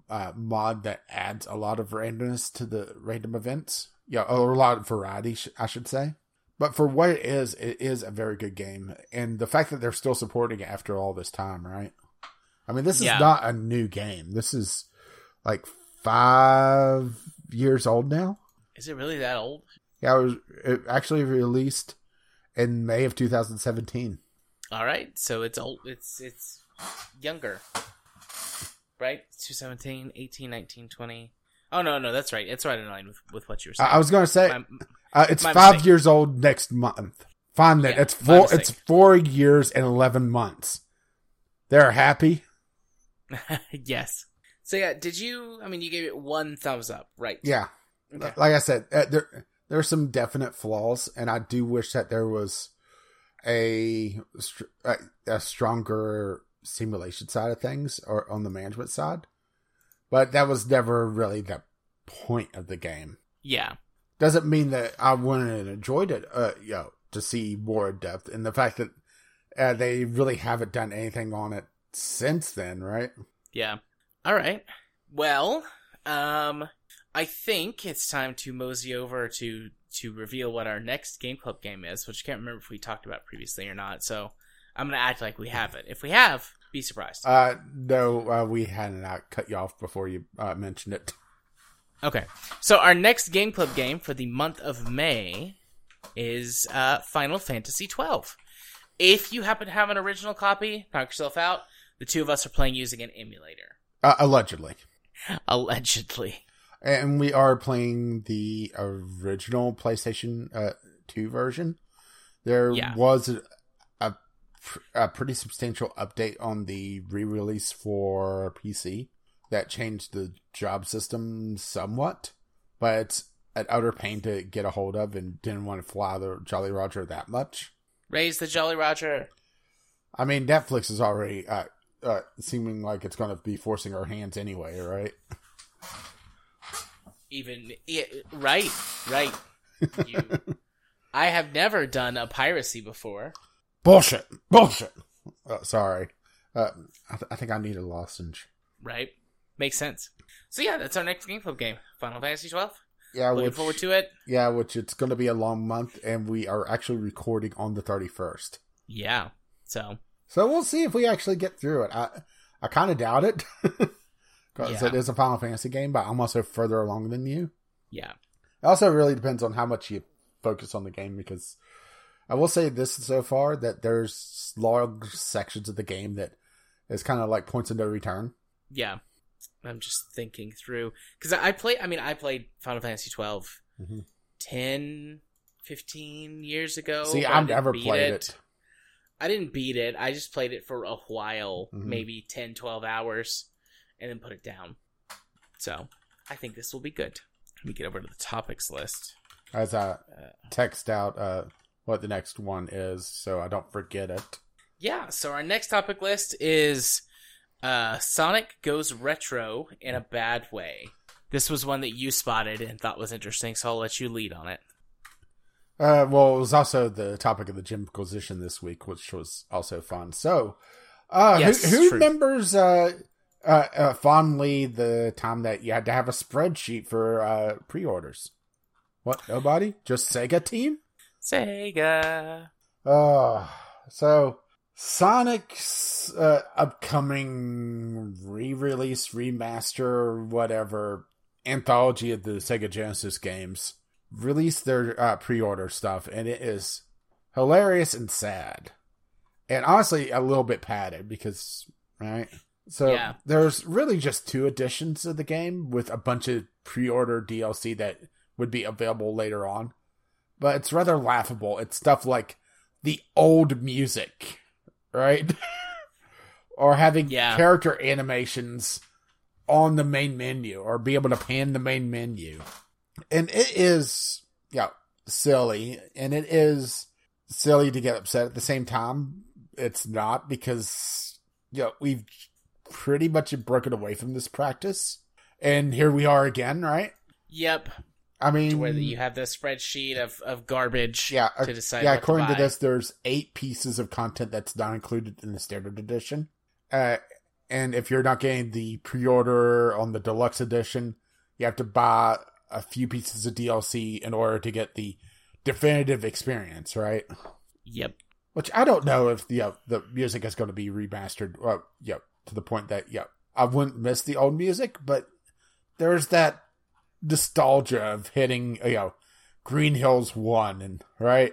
uh, mod that adds a lot of randomness to the random events. Yeah, or a lot of variety, I should say. But for what it is, it is a very good game, and the fact that they're still supporting it after all this time, right? I mean, this is Yeah. not a new game. This is like five years old now. Is it really that old? Yeah, it was it actually released in May of 2017. All right, so it's old. It's it's younger, right? 217, 18, 19, 20. Oh no, no, that's right. It's right in line with, with what you were saying. I was going to say My- uh, it's five mistake. years old next month. Fine then. Yeah, it's four. It's four years and 11 months. They're happy. [LAUGHS] yes. So yeah, did you? I mean, you gave it one thumbs up, right? Yeah. Okay. Like I said, uh, there there are some definite flaws, and I do wish that there was a a, a stronger simulation side of things, or on the management side. But that was never really the point of the game. Yeah. Doesn't mean that I wouldn't have enjoyed it. Uh, you know, to see more in depth, and the fact that uh, they really haven't done anything on it since then, right? Yeah. All right. Well, um, I think it's time to mosey over to to reveal what our next game club game is, which I can't remember if we talked about previously or not. So I'm gonna act like we have it. If we have, be surprised. Uh, no, uh, we hadn't uh, cut you off before you uh, mentioned it. Okay. So our next game club game for the month of May is uh, Final Fantasy twelve. If you happen to have an original copy, knock yourself out. The two of us are playing using an emulator, Uh, allegedly. [LAUGHS] allegedly. And we are playing the original PlayStation uh, 2 version. There Yeah. was a, a, a pretty substantial update on the re release for PC that changed the job system somewhat, but it's an utter pain to get a hold of and didn't want to fly the Jolly Roger that much. Raise the Jolly Roger. I mean, Netflix is already uh, uh, seeming like it's going to be forcing our hands anyway, right? [LAUGHS] Even yeah, right, right. You, [LAUGHS] I have never done a piracy before. Bullshit. Bullshit. Uh, sorry. Uh, I, th- I think I need a lozenge. Right? makes sense. So yeah, that's our next Game Club game, Final Fantasy twelve. Yeah, Looking which, forward to it. yeah, which it's going to be a long month, and we are actually recording on the thirty first. Yeah. So So we'll see if we actually get through it. I I kind of doubt it [LAUGHS] because Yeah. it is a Final Fantasy game, but I'm also further along than you. yeah, It also really depends on how much you focus on the game because I will say this so far that there's large sections of the game that is kind of like points of no return. yeah. I'm just thinking through because I play. I mean, I played Final Fantasy 12 Mhm. 10, 15 years ago. See, I've never played it. I didn't beat it. I just played it for a while, Mhm. maybe 10, 12 hours, and then put it down. So I think this will be good. Let me get over to the topics list. as I Uh, text out uh, what the next one is so I don't forget it. Yeah, so our next topic list is uh, Sonic Goes Retro in a Bad Way. This was one that you spotted and thought was interesting, so I'll let you lead on it. Uh, well, it was also the topic of the Jimquisition this week, which was also fun. So, uh, Yes, who, who remembers uh, uh, uh, fondly the time that you had to have a spreadsheet for uh, pre-orders? What? Nobody? Just Sega team? Sega. Uh, so Sonic's uh, upcoming re-release, remaster, whatever anthology of the Sega Genesis games released their uh, pre-order stuff, and it is hilarious and sad, and honestly a little bit padded because right. So Yeah. there's really just two editions of the game with a bunch of pre-order DLC that would be available later on but it's rather laughable. It's stuff like the old music, right? [LAUGHS] or having Yeah. character animations on the main menu or be able to pan the main menu. And it is, yeah, silly. And it is silly to get upset at the same time. It's not because, you know, we've pretty much broken away from this practice. And here we are again, right? Yep. I mean, whether you have the spreadsheet of, of garbage yeah, to decide yeah. According to, to, this, there's eight pieces of content that's not included in the standard edition. Uh, and if you're not getting the pre-order on the deluxe edition, you have to buy a few pieces of DLC in order to get the definitive experience, right? Yep. Which I don't know if the uh, the music is going to be remastered. Well, yeah, to the point that yeah, I wouldn't miss the old music, but there's that nostalgia of hitting you know Green Hill Zone and right,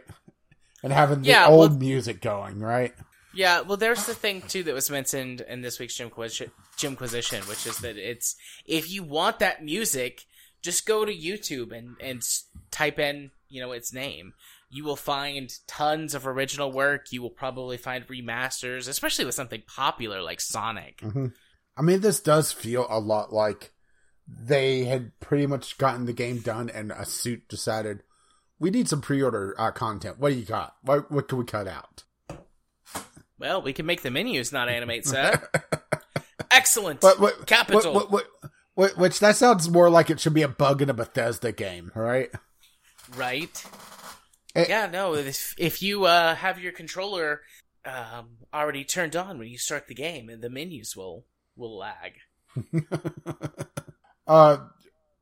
and having the Yeah, old well- music going right. Yeah, well, there's the thing too that was mentioned in this week's Gym Quisition, Jimquisition, which is that it's if you want that music, just go to YouTube and and type in you know its name. You will find tons of original work. You will probably find remasters, especially with something popular like Sonic. hmm I mean, this does feel a lot like they had pretty much gotten the game done, and a suit decided we need some pre-order uh, content. What do you got? What what can we cut out? Well, we can make the menus not animate, sir. [LAUGHS] Excellent. But what Capital. What, what, what, what, which that sounds more like it should be a bug in a Bethesda game, right? Right. Eh. yeah, no. If, if you uh, have your controller um, already turned on when you start the game, and the menus will will lag. [LAUGHS] uh,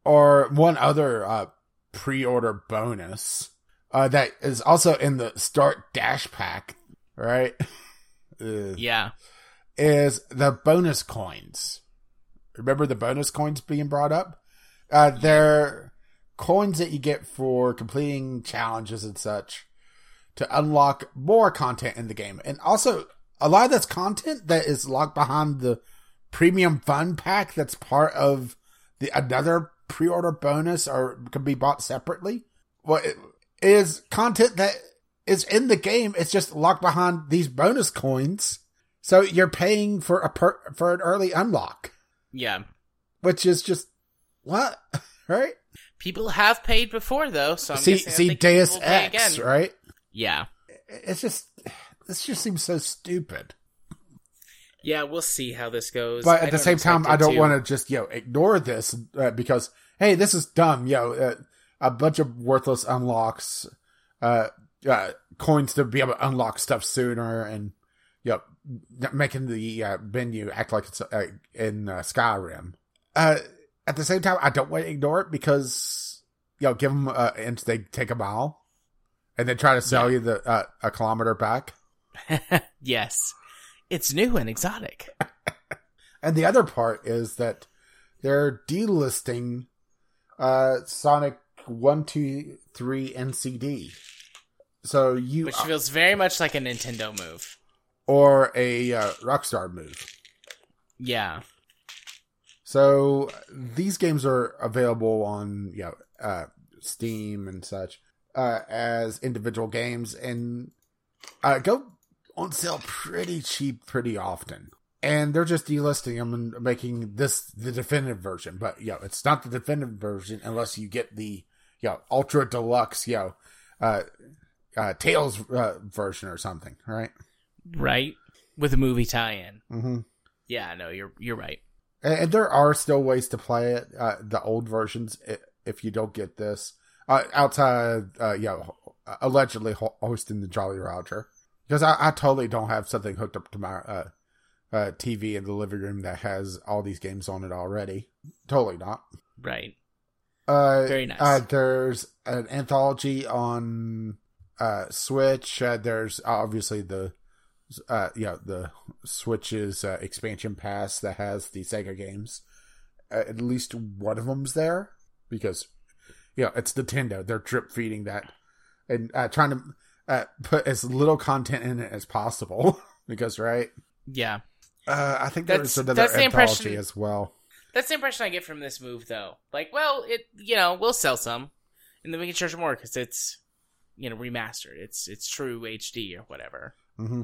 or one other uh, pre-order bonus uh, that is also in the start dash pack, right? [LAUGHS] Uh, Yeah, is the bonus coins. Remember the bonus coins being brought up? Uh, they're coins that you get for completing challenges and such to unlock more content in the game. And also, a lot of that's content that is locked behind the premium fun pack that's part of the another pre-order bonus or can be bought separately. What it is content that is in the game. It's just locked behind these bonus coins. So you're paying for a per, for an early unlock, yeah. which is just what, [LAUGHS] right? People have paid before though, so I'm see, see, Deus Ex, right? Yeah, It's just this just seems so stupid. yeah. We'll see how this goes. But at the same time, I don't want to just you know ignore this uh, because hey, this is dumb. Yo, uh, a bunch of worthless unlocks, uh, uh, coins to be able to unlock stuff sooner, and you know, making the uh, menu act like it's uh, in uh, Skyrim. At the same time, I don't want to ignore it because you know, give them uh, inch, they take a mile, and then try to sell Yeah. you the uh, a kilometer back. [LAUGHS] yes. It's new and exotic. [LAUGHS] And the other part is that they're delisting uh, Sonic One, Two, Three, and CD. So you Which feels very much like a Nintendo move. or a uh, Rockstar move. Yeah. So these games are available on you know uh, Steam and such uh, as individual games and uh, go on sale pretty cheap pretty often. And they're just delisting them and making this the definitive version. But you know, it's not the definitive version unless you get the you know ultra deluxe you know uh, uh, Tails uh, version or something, right? Right? With a movie tie in. Mm-hmm. Yeah, no, you're you're right. And, and there are still ways to play it, uh, the old versions, if you don't get this. Uh, outside, uh, yeah, allegedly hosting the Jolly Roger. Because I, I totally don't have something hooked up to my uh, uh, TV in the living room that has all these games on it already. Totally not. Right. Uh, Very nice. Uh, there's an anthology on uh, Switch. Uh, there's obviously the uh, yeah the Switch's uh, expansion pass that has the Sega games. Uh, at least one of them's there because you know it's Nintendo. They're drip feeding that and uh, trying to uh, put as little content in it as possible [LAUGHS] because right. Yeah. Uh, I think That's- there's another that's the anthology impression- as well. That's the impression I get from this move, though. Like, well, it you know we'll sell some, and then we can charge more because it's you know remastered. It's it's true HD or whatever. hmm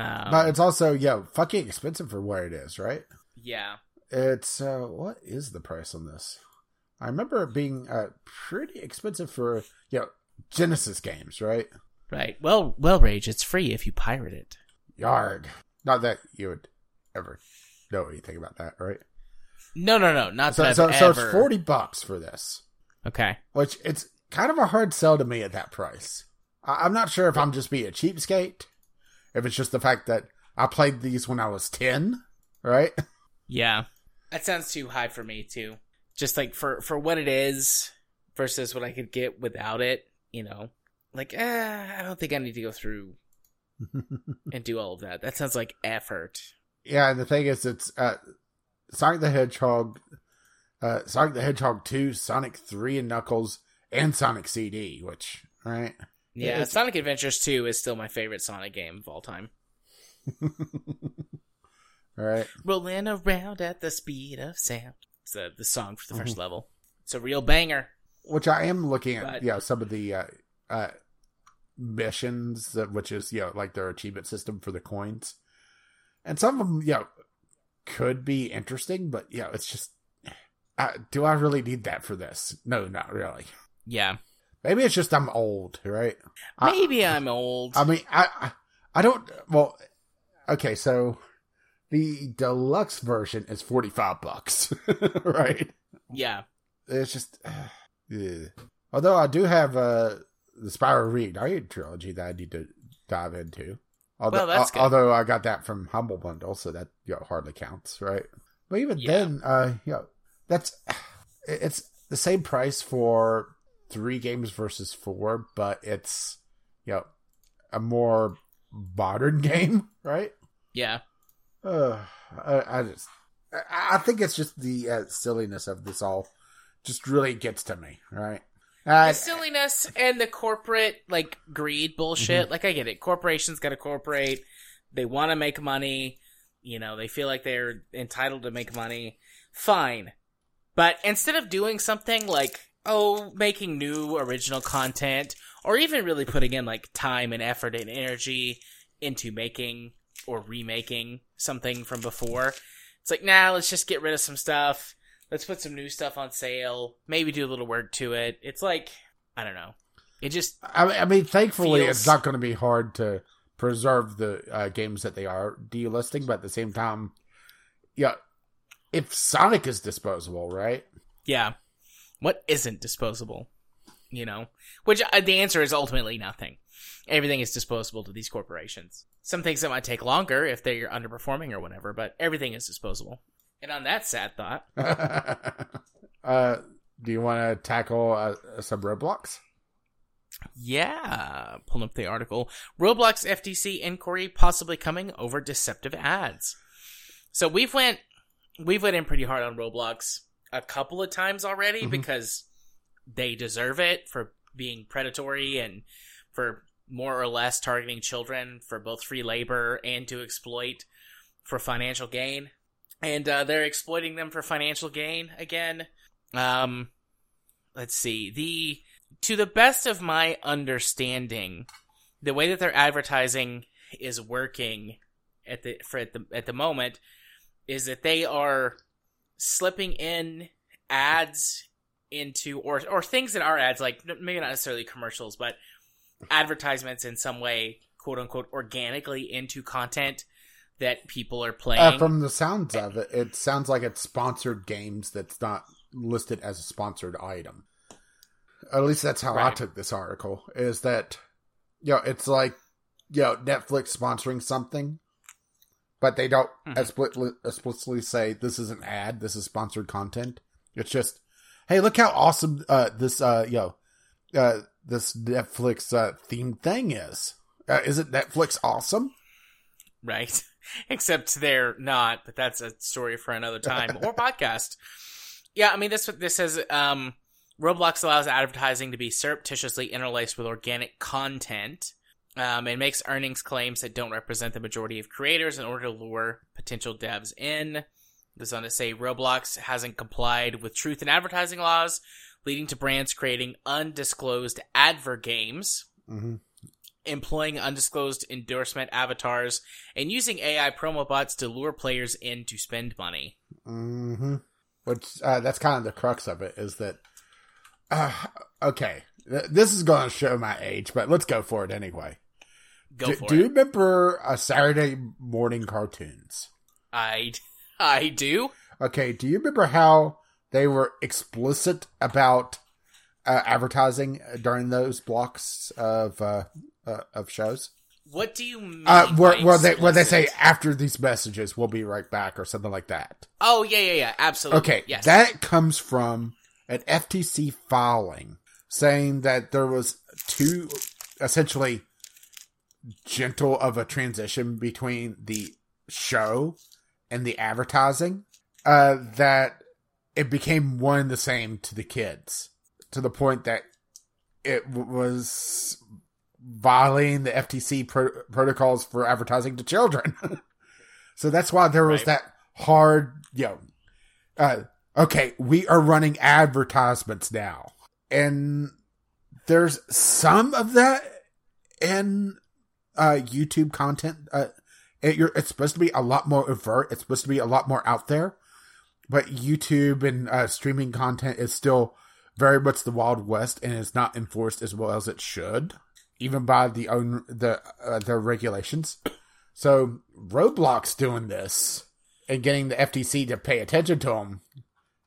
Um, but it's also yeah fucking expensive for what it is, right? yeah, It's uh what is the price on this? I remember it being uh pretty expensive for you know Genesis games, right? right. Well, well, rage. It's free if you pirate it. Yard. Not that you would ever know anything about that, right? No, no, no, not So that so, so it's forty bucks for this, Okay. which it's kind of a hard sell to me at that price. I, I'm not sure if I'm just being a cheapskate, if it's just the fact that I played these when I was ten, right? Yeah, that sounds too high for me too. Just like for for what it is versus what I could get without it. You know, like eh, I don't think I need to go through [LAUGHS] and do all of that. That sounds like effort. Yeah, and the thing is, it's uh, Sonic the Hedgehog, uh, Sonic the Hedgehog 2, Sonic 3 and Knuckles, and Sonic CD, which, right? Yeah, It's- Sonic Adventures 2 is still my favorite Sonic game of all time. [LAUGHS] all right. Rolling around at the speed of sound. It's uh, the song for the 1st Mm-hmm. level. It's a real banger. Which I am looking at, But- know, some of the uh, uh, missions, that, which is, you know, like their achievement system for the coins. And some of them, you know, could be interesting, but, you know, it's just, uh, do I really need that for this? No, not really. Yeah. Maybe it's just I'm old, right? Maybe I'm old. I mean, I, I, I don't. Well, okay, so the deluxe version is forty five bucks, [LAUGHS] right? yeah. It's just, yeah. although I do have uh the Spyro Reignited trilogy that I need to dive into. Although, Well, that's good. although I got that from Humble Bundle, so that you know, hardly counts, right? But even Yeah. then, uh, you know, that's [SIGHS] it's the same price for three games versus four, but it's you know a more modern [LAUGHS] game, right? Yeah. Uh, I, I just, I, I think it's just the uh, silliness of this all, just really gets to me, right? Uh, the silliness and the corporate like greed bullshit. Mm-hmm. Like I get it. Corporations got to corporate. They want to make money. You know, they feel like they're entitled to make money. Fine. But instead of doing something like oh, making new original content or even really putting in like time and effort and energy into making or remaking something from before, it's like, nah, let's just get rid of some stuff. Let's put some new stuff on sale. Maybe do a little work to it. It's like, I don't know. It just, I mean, I mean, thankfully, feels- it's not going to be hard to preserve the uh, games that they are delisting, but at the same time, yeah, if Sonic is disposable, right? yeah. What isn't disposable? You know? Which uh, the answer is ultimately nothing. Everything is disposable to these corporations. Some things that might take longer if they're underperforming or whatever, but everything is disposable. And on that sad thought, [LAUGHS] uh, do you want to tackle uh, some Roblox? Yeah, pulling up the article. Roblox FTC inquiry possibly coming over deceptive ads. So we've went we've went in pretty hard on Roblox a couple of times already Mhm. because they deserve it for being predatory and for more or less targeting children for both free labor and to exploit for financial gain. And uh, they're exploiting them for financial gain again. Um, let's see. The to the best of my understanding, the way that their advertising is working at the for at the at the moment is that they are slipping in ads into or or things that are ads like maybe not necessarily commercials but advertisements in some way quote unquote organically into content that people are playing Uh, from the sounds of it, it sounds like it's sponsored games that's not listed as a sponsored item. At least that's how I took this article. Is that, you know, it's like, you know, Netflix sponsoring something, but they don't Mhm. explicitly, say this is an ad, this is sponsored content. It's just, hey, look how awesome uh, this, uh, know, uh, this Netflix uh, themed thing is. Uh, isn't Netflix awesome? right? [LAUGHS] Except they're not, but that's a story for another time or [LAUGHS] podcast. Yeah, I mean this this says um, Roblox allows advertising to be surreptitiously interlaced with organic content. Um, and makes earnings claims that don't represent the majority of creators in order to lure potential devs in. Goes on to say Roblox hasn't complied with truth in advertising laws, leading to brands creating undisclosed adver games hmm employing undisclosed endorsement avatars, and using AI promo bots to lure players in to spend money. hmm Which uh, that's kind of the crux of it is that. Uh, [SIGHS] okay, this is going to show my age, but let's go for it anyway. Go do, for do it. you remember uh, Saturday morning cartoons? I I do. Okay, do you remember how they were explicit about uh, advertising during those blocks of uh, uh, of shows? What do you mean? Uh, where, by where they where they say after these messages we'll be right back or something like that. Oh yeah yeah yeah absolutely. Okay, yes. that comes from an FTC filing saying that there was too essentially gentle of a transition between the show and the advertising uh, that it became one and the same to the kids to the point that it was violating the FTC pro- protocols for advertising to children. [LAUGHS] so that's why there was Right. that hard, you know, uh, okay, we are running advertisements now. And there's some of that in uh, YouTube content. Uh, it, it's supposed to be a lot more overt. It's supposed to be a lot more out there. But YouTube and uh, streaming content is still very much the Wild West and is not enforced as well as it should, even by the own the uh, their regulations. So Roblox doing this and getting the FTC to pay attention to them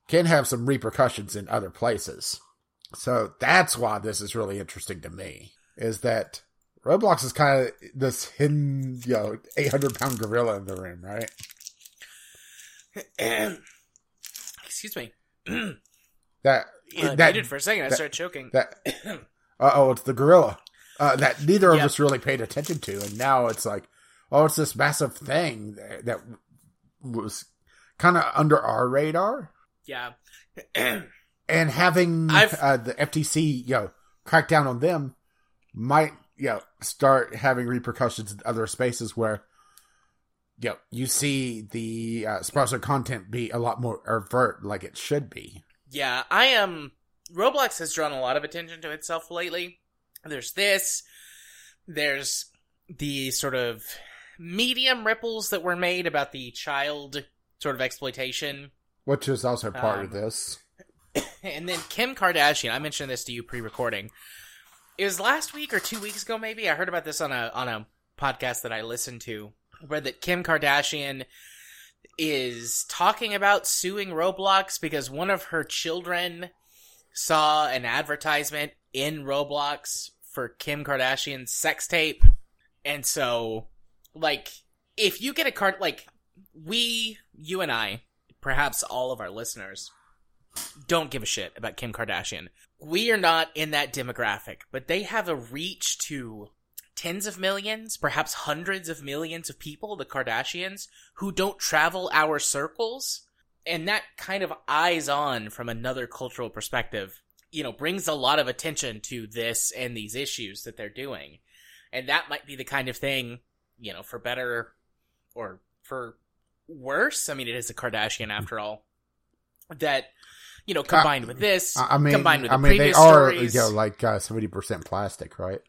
can have some repercussions in other places. So that's why this is really interesting to me. Is that Roblox is kind of this hidden, you know, eight hundred pound gorilla in the room, right? Excuse me. [CLEARS THROAT] That I that muted for a second. I that- started choking. that. [CLEARS THROAT] Uh oh, it's the gorilla uh, that neither of Yep. us really paid attention to, and now it's like, oh, it's this massive thing that, that was kind of under our radar. yeah. [CLEARS THROAT] and having uh, the FTC, you know, crack down on them might, you know, start having repercussions in other spaces where, you know, you see the uh, sponsored content be a lot more overt, like it should be. Yeah, I am. Roblox has drawn a lot of attention to itself lately. There's this. There's the sort of medium ripples that were made about the child sort of exploitation. Which is also part Um, of this. [COUGHS] And then Kim Kardashian, I mentioned this to you pre-recording. It was last week or two weeks ago, maybe. I heard about this on a on a podcast that I listened to, where that Kim Kardashian is talking about suing Roblox because one of her children saw an advertisement in Roblox for Kim Kardashian's sex tape. And so, like, if you get a card, like, we, you and I, perhaps all of our listeners don't give a shit about Kim Kardashian. We are not in that demographic, but they have a reach to tens of millions, perhaps hundreds of millions of people, the Kardashians, who don't travel our circles. And that kind of eyes on from another cultural perspective, you know, brings a lot of attention to this and these issues that they're doing. And that might be the kind of thing, you know, for better or for worse. I mean, it is a Kardashian after all. That you know, combined with this, I mean, combined with I the mean, they previous are stories, you know like uh, seventy percent plastic, right?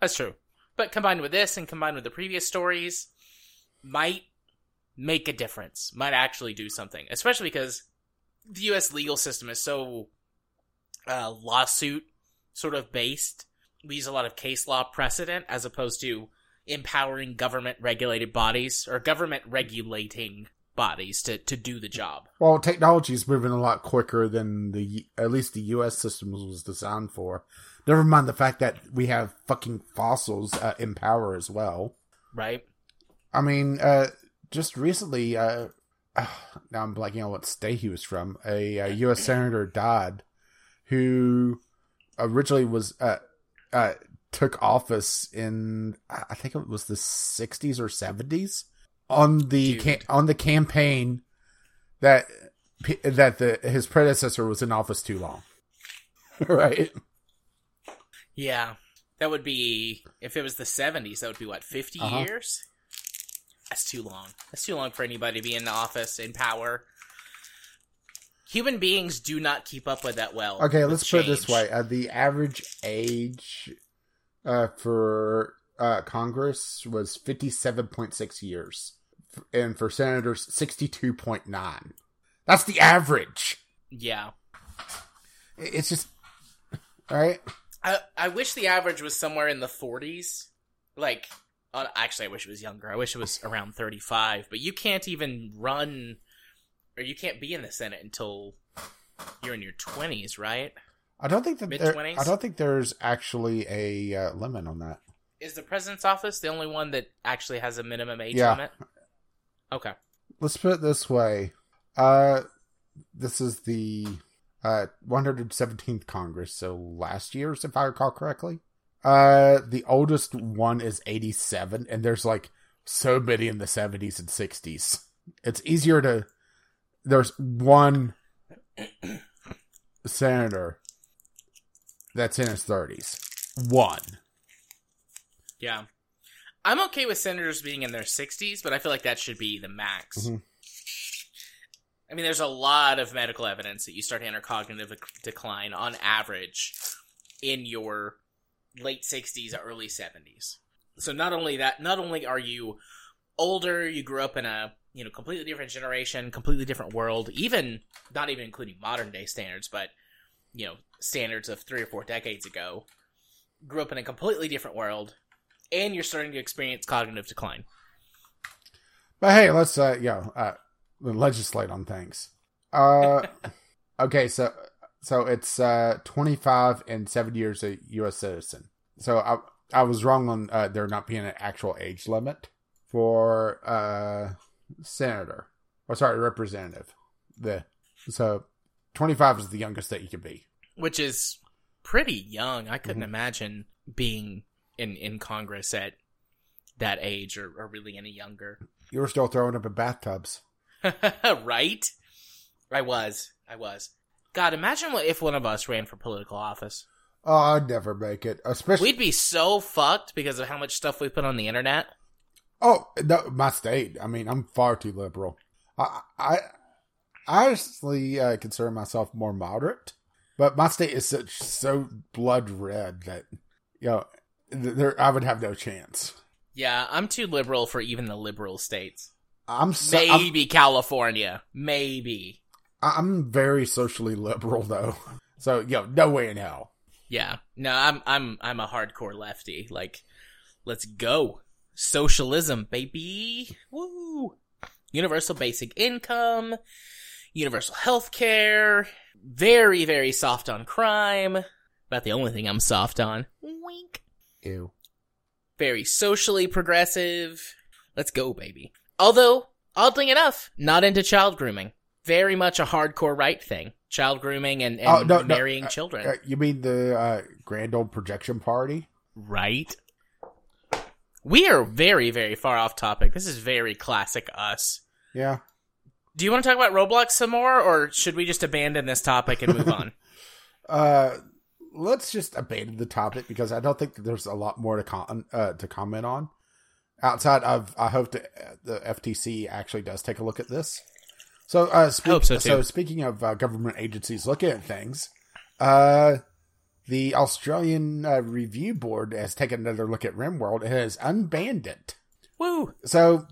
that's true. But combined with this and combined with the previous stories, might make a difference. Might actually do something, especially because the U.S. legal system is so uh, lawsuit sort of based. We use a lot of case law precedent as opposed to empowering government regulated bodies or government regulating bodies to, to do the job. Well, technology is moving a lot quicker than the at least the U.S. systems was designed for. Never mind the fact that we have fucking fossils uh, in power as well. Right? I mean, uh, just recently, uh, now I'm blanking on what state he was from. A, uh U.S. senator died who originally was uh, uh, took office in I think it was the 60s or 70s on the ca- on the campaign that that the his predecessor was in office too long. [LAUGHS] right? Yeah. That would be if it was the seventies, that would be what, 50 Uh-huh. years? That's too long. That's too long for anybody to be in the office in power. Human beings do not keep up with that well. Okay, let's put it this way: uh, the average age uh, for uh, Congress was fifty-seven point six years, and for senators, sixty-two point nine. That's the average. Yeah. It's just all right. I I wish the average was somewhere in the 40s. Like uh, actually I wish it was younger. I wish it was around 35, but you can't even run or you can't be in the Senate until you're in your 20s, right? I don't think that Mid-twenties? I don't think there's actually a uh, limit on that. Is the president's office the only one that actually has a minimum age Yeah. limit? Okay. Let's put it this way: uh, this is the uh 117th Congress, so last year's, if I recall correctly. Uh, the oldest one is 87, and there's like so many in the 70s and 60s. It's easier to. There's one [COUGHS] senator that's in his 30s. One. Yeah. I'm okay with senators being in their 60s, but I feel like that should be the max. Mhm. I mean, there's a lot of medical evidence that you start to enter cognitive decline on average in your late 60s, early 70s. So not only that, not only are you older, you grew up in a you know completely different generation, completely different world, even not even including modern day standards, but you know standards of three or four decades ago. Grew up in a completely different world, and you're starting to experience cognitive decline. But hey, let's uh know, uh legislate on things. Uh [LAUGHS] okay, so so it's uh 25 and 7 years a US citizen. So I I was wrong on uh there not being an actual age limit for uh senator. Or sorry, representative. The so 25 is the youngest that you could be. which is pretty young. I couldn't Mhm. imagine being in in Congress at that age or, or really any younger. You were still throwing up in bathtubs. [LAUGHS] right? I was. I was. God, imagine what if one of us ran for political office. Oh, I'd never make it. Especially We'd be so fucked because of how much stuff we put on the internet. Oh, no, my state. I mean, I'm far too liberal. I, I, I honestly uh, consider myself more moderate, but my state is such so blood red that you know there I would have no chance. Yeah, I'm too liberal for even the liberal states. I'm so, I'm, Maybe California. Maybe. I'm very socially liberal though, so yo, no way in hell. Yeah. No, I'm I'm I'm a hardcore lefty. Like, let's go. Socialism, baby. Woo. Universal basic income, universal health care, very, very soft on crime. About the only thing I'm soft on. Wink. Ew. Very socially progressive. Let's go, baby. Although, oddly enough, not into child grooming. very much a hardcore right thing. Child grooming and, and Oh, no, no, marrying uh, children. Uh, you mean the uh, grand old projection party? right? We are very, very far off topic. This is very classic us. Yeah. Do you want to talk about Roblox some more, or should we just abandon this topic and move on? [LAUGHS] Uh, let's just abandon the topic because I don't think there's a lot more to con- uh, to comment on. Outside of, I hope that uh, the FTC actually does take a look at this. So, uh, speak- hope so, speaking of uh, government agencies looking at things, uh, the Australian uh, Review Board has taken another look at RimWorld and has unbanned it. Woo! So,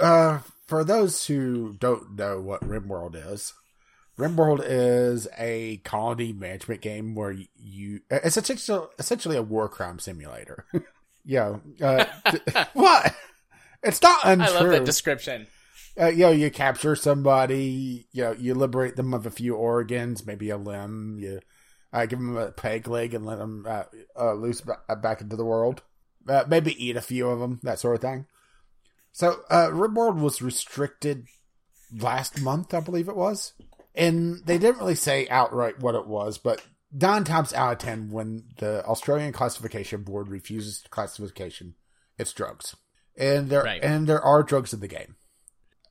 uh, for those who don't know what RimWorld is, RimWorld is a colony management game where you, it's essentially, essentially a war crime simulator. [LAUGHS] yeah. Uh, th- [LAUGHS] what? It's not untrue. I love that description. uh, you know, you capture somebody, you know, you liberate them of a few organs, maybe a limb, you uh, give them a peg leg and let them uh, uh, loose ba- uh, back into the world. Uh, maybe eat a few of them, that sort of thing. So, uh, RimWorld was restricted last month, I believe it was. And they didn't really say outright what it was, but nine times out of ten, when the Australian Classification Board refuses classification, it's drugs. And there, Right. and there are drugs in the game.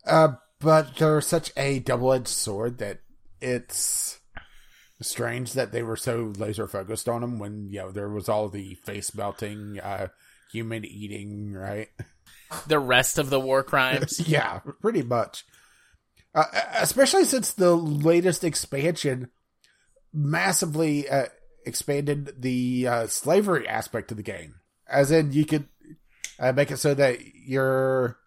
Uh, but they're such a double-edged sword that it's strange that they were so laser focused on them when you know there was all the face melting, uh, human eating, right? The rest of the war crimes. [LAUGHS] yeah, pretty much. Uh, especially since the latest expansion massively uh, expanded the uh, slavery aspect of the game, as in you could uh, make it so that your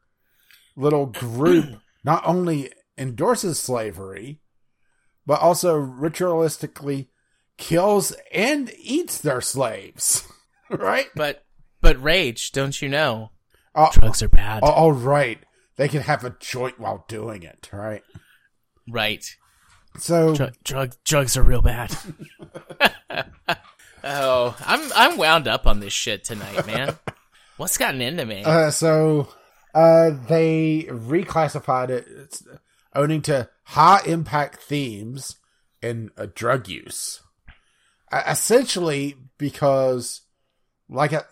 little group [CLEARS THROAT] not only endorses slavery, but also ritualistically kills and eats their slaves. [LAUGHS] right? but but rage, don't you know? Oh, Drugs are bad. oh, oh, right. They can have a joint while doing it, right? Right. So, Drug, drug drugs are real bad. [LAUGHS] oh, I'm I'm wound up on this shit tonight, man. [LAUGHS] What's gotten into me? uh, so uh, they reclassified it it's owning to high impact themes in uh, drug use. Uh, essentially, because, like I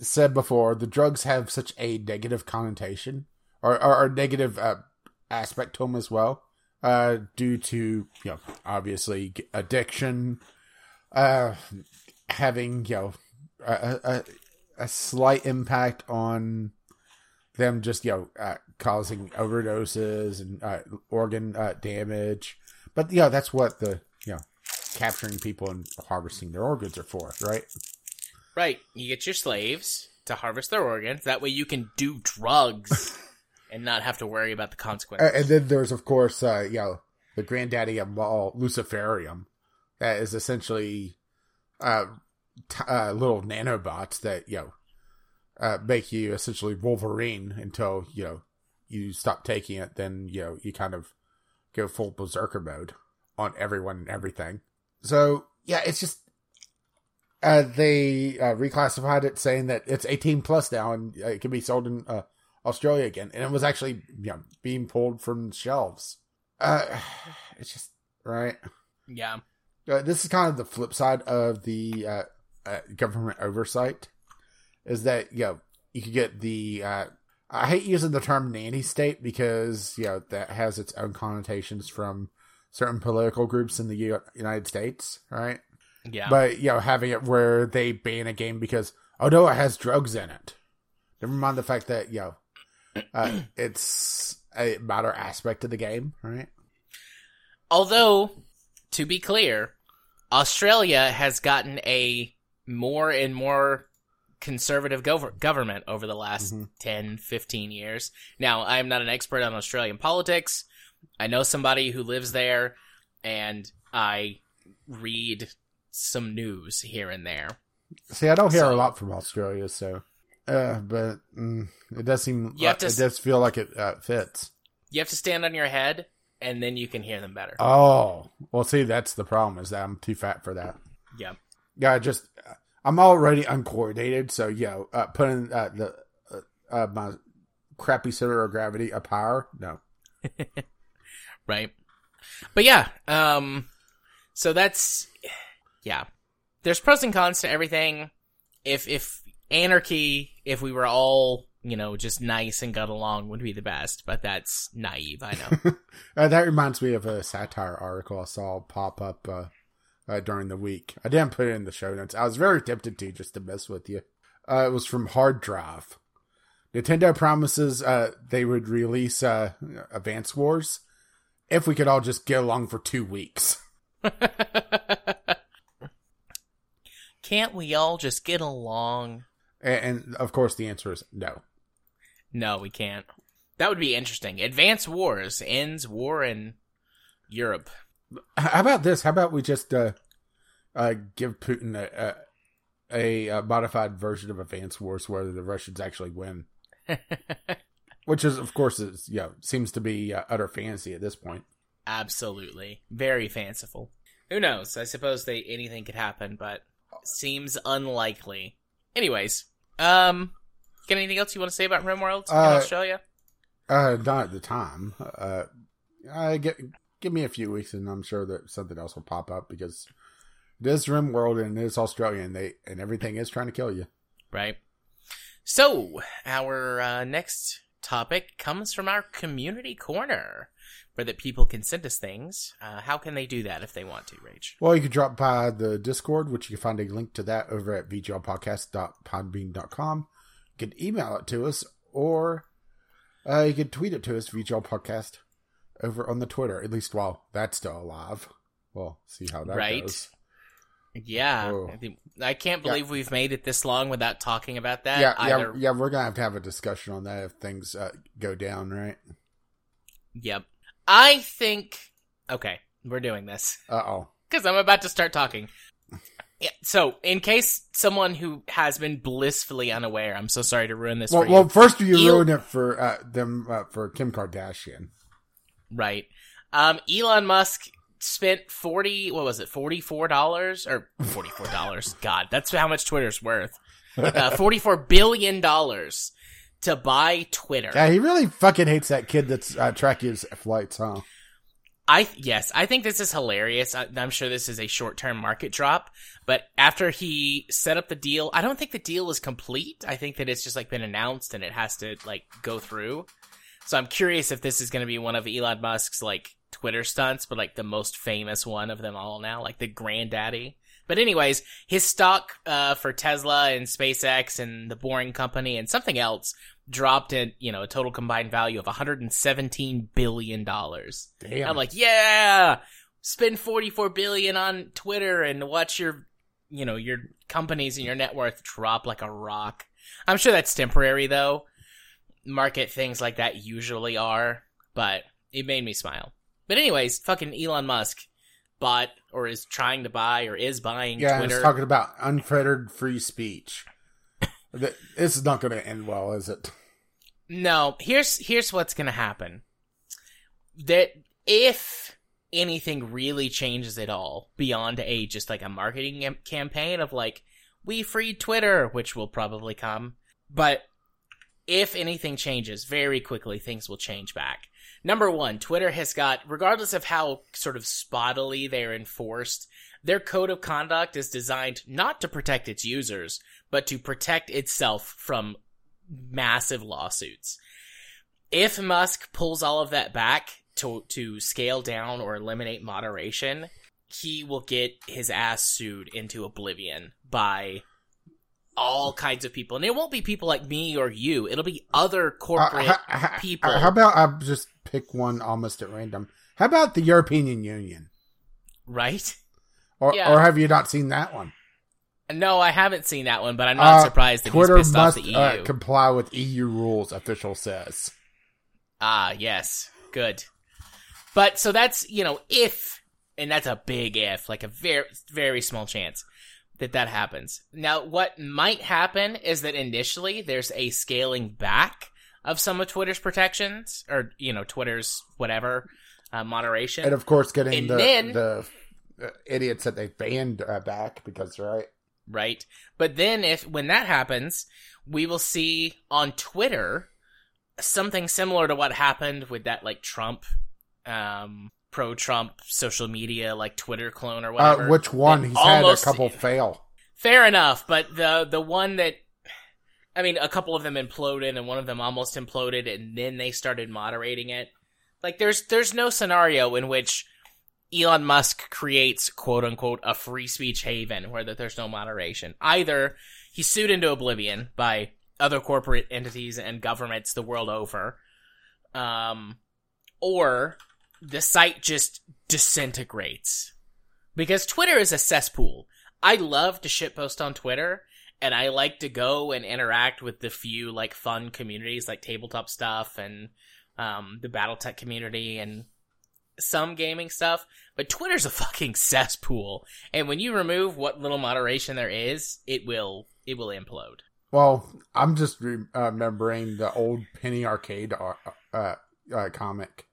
said before, the drugs have such a negative connotation or, or, or negative uh, aspect to them as well, uh, due to you know obviously addiction, uh, having you know a, a, a slight impact on them just you know uh, causing overdoses and uh, organ uh, damage. But yeah, that's what the you know capturing people and harvesting their organs are for, right? right. You get your slaves to harvest their organs. That way you can do drugs [LAUGHS] and not have to worry about the consequences. and then there's of course uh, you know the granddaddy of all Luciferium, that is essentially uh, t- uh little nanobots that you know uh, make you essentially Wolverine until you know you stop taking it. Then you know you kind of go full berserker mode on everyone and everything. So yeah, it's just uh, they uh, reclassified it, saying that it's 18 plus now and uh, it can be sold in uh, Australia again, and it was actually you know being pulled from shelves. Uh, [SIGHS] it's just right. yeah. Uh, this is kind of the flip side of the uh, uh, government oversight, is that you know you could get the. Uh, I hate using the term nanny state because you know that has its own connotations from certain political groups in the U- United States, right? Yeah. But you know, having it where they ban a game because oh no, it has drugs in it. Never mind the fact that you know, uh, it's a matter aspect of the game, right? Although, to be clear, Australia has gotten a more and more conservative gov- government over the last Mhm. ten, fifteen 10, 15 years. Now, I am not an expert on Australian politics. I know somebody who lives there, and I read some news here and there. See, I don't hear So- a lot from Australia, so. Uh, but mm, it does seem. You have to it does feel like it uh, fits. You have to stand on your head, and then you can hear them better. Oh, well, see, that's the problem is that I'm too fat for that. yeah. Yeah, I just I'm already uncoordinated, so yeah, uh, putting uh, the uh, uh, my crappy center of gravity up higher. No, [LAUGHS] Right. But yeah, um, so that's yeah. There's pros and cons to everything. If if anarchy, if we were all you know just nice and got along, would be the best. But that's naive. I know. [LAUGHS] Uh, that reminds me of a satire article I saw pop up uh, uh, during the week. I didn't put it in the show notes. I was very tempted to just to mess with you. Uh, it was from Hard Drive. Nintendo promises uh, they would release uh, Advance Wars if we could all just get along for two weeks. [LAUGHS] Can't we all just get along? And, and of course, the answer is no. No, we can't. That would be interesting. Advance Wars ends war in Europe. How about this? How about we just uh, uh, give Putin a, a, a modified version of Advance Wars where the Russians actually win? [LAUGHS] Which is, of course, is you know, seems to be uh, utter fantasy at this point. Absolutely, very fanciful. Who knows? I suppose they anything could happen, but seems unlikely. Anyways, um, got anything else you want to say about RimWorld in Uh, Australia? Uh, not at the time. Uh, I get give me a few weeks, and I'm sure that something else will pop up because it is RimWorld and it is Australia, and they and everything is trying to kill you. Right. So, our uh, next topic comes from our community corner, where that people can send us things. Uh, how can they do that if they want to, Rage? Well, you can drop by the Discord, which you can find a link to that over at vglpodcast.podbean.com. Can email it to us, or uh, you can tweet it to us, VGL Podcast, over on the Twitter, at least while that's still alive. Well, see how that Right. goes. Yeah, Oh. I, can't believe we've made it this long without talking about that. yeah, either. yeah, yeah, we're going to have to have a discussion on that if things uh, go down, right? Yep. I think. Okay, we're doing this Uh oh. because [LAUGHS] I'm about to start talking. Yeah, so, in case someone who has been blissfully unaware, I'm so sorry to ruin this Well, for you. well, first you Eel- ruined it for uh, them uh, for Kim Kardashian. Right. Um, Elon Musk spent forty. What was it? Forty four dollars or forty four dollars? [LAUGHS] God, that's how much Twitter's worth. Uh, [LAUGHS] Forty four billion dollars to buy Twitter. Yeah, he really fucking hates that kid that's uh, tracking his flights, huh? I yes, I think this is hilarious. I, I'm sure this is a short term market drop, but after he set up the deal, I don't think the deal is complete. I think that it's just like been announced and it has to like go through. So I'm curious if this is going to be one of Elon Musk's like Twitter stunts, but like the most famous one of them all now, like the granddaddy. But anyways, his stock uh, for Tesla and SpaceX and the Boring Company and something else dropped at you know a total combined value of 117 billion dollars. I'm like, yeah, spend 44 billion on Twitter and watch your, you know, your companies and your net worth drop like a rock. I'm sure that's temporary though. Market things like that usually are, but it made me smile. But anyways, fucking Elon Musk bought or is trying to buy or is buying yeah, Twitter. it's talking about unfettered free speech. Th- this is not going to end well, is it? No, here's here's what's gonna happen. That if anything really changes at all beyond a just like a marketing campaign of like we freed Twitter, which will probably come, but if anything changes very quickly, things will change back. Number one, Twitter has got, regardless of how sort of spottily they're enforced, their code of conduct is designed not to protect its users, but to protect itself from massive lawsuits. If Musk pulls all of that back to to scale down or eliminate moderation, he will get his ass sued into oblivion by all kinds of people. And it won't be people like me or you. It'll be other corporate Uh, ha- ha- people. How about I just pick one almost at random? How about the European Union? right? Or, Yeah. or have you not seen that one? No, I haven't seen that one, but I'm not Uh, surprised that Twitter he's pissed must off the EU. uh, comply with EU rules, official says. Ah, yes. Good. But so that's, you know, if, and that's a big if, like a very, very small chance that that happens. Now, what might happen is that initially there's a scaling back of some of Twitter's protections, or, you know, Twitter's whatever, uh, moderation. And of course, getting And the, then- the idiots that they banned uh, back because, right? right? But then if when that happens, we will see on Twitter something similar to what happened with that like Trump um pro-Trump social media, like Twitter clone or Uh, whatever. which one? that He's had a couple fail. Fair enough, but the the one that I mean, a couple of them imploded and one of them almost imploded and then they started moderating it. Like there's there's no scenario in which Elon Musk creates quote unquote a free speech haven where that there's no moderation. Either he's sued into oblivion by other corporate entities and governments the world over. Um or the site just disintegrates. Because Twitter is a cesspool. I love to shitpost on Twitter, and I like to go and interact with the few like fun communities like tabletop stuff and um, the BattleTech community and some gaming stuff. But Twitter's a fucking cesspool, and when you remove what little moderation there is, it will it will implode. Well, I'm just uh, remembering the old Penny Arcade uh, uh, uh, comic.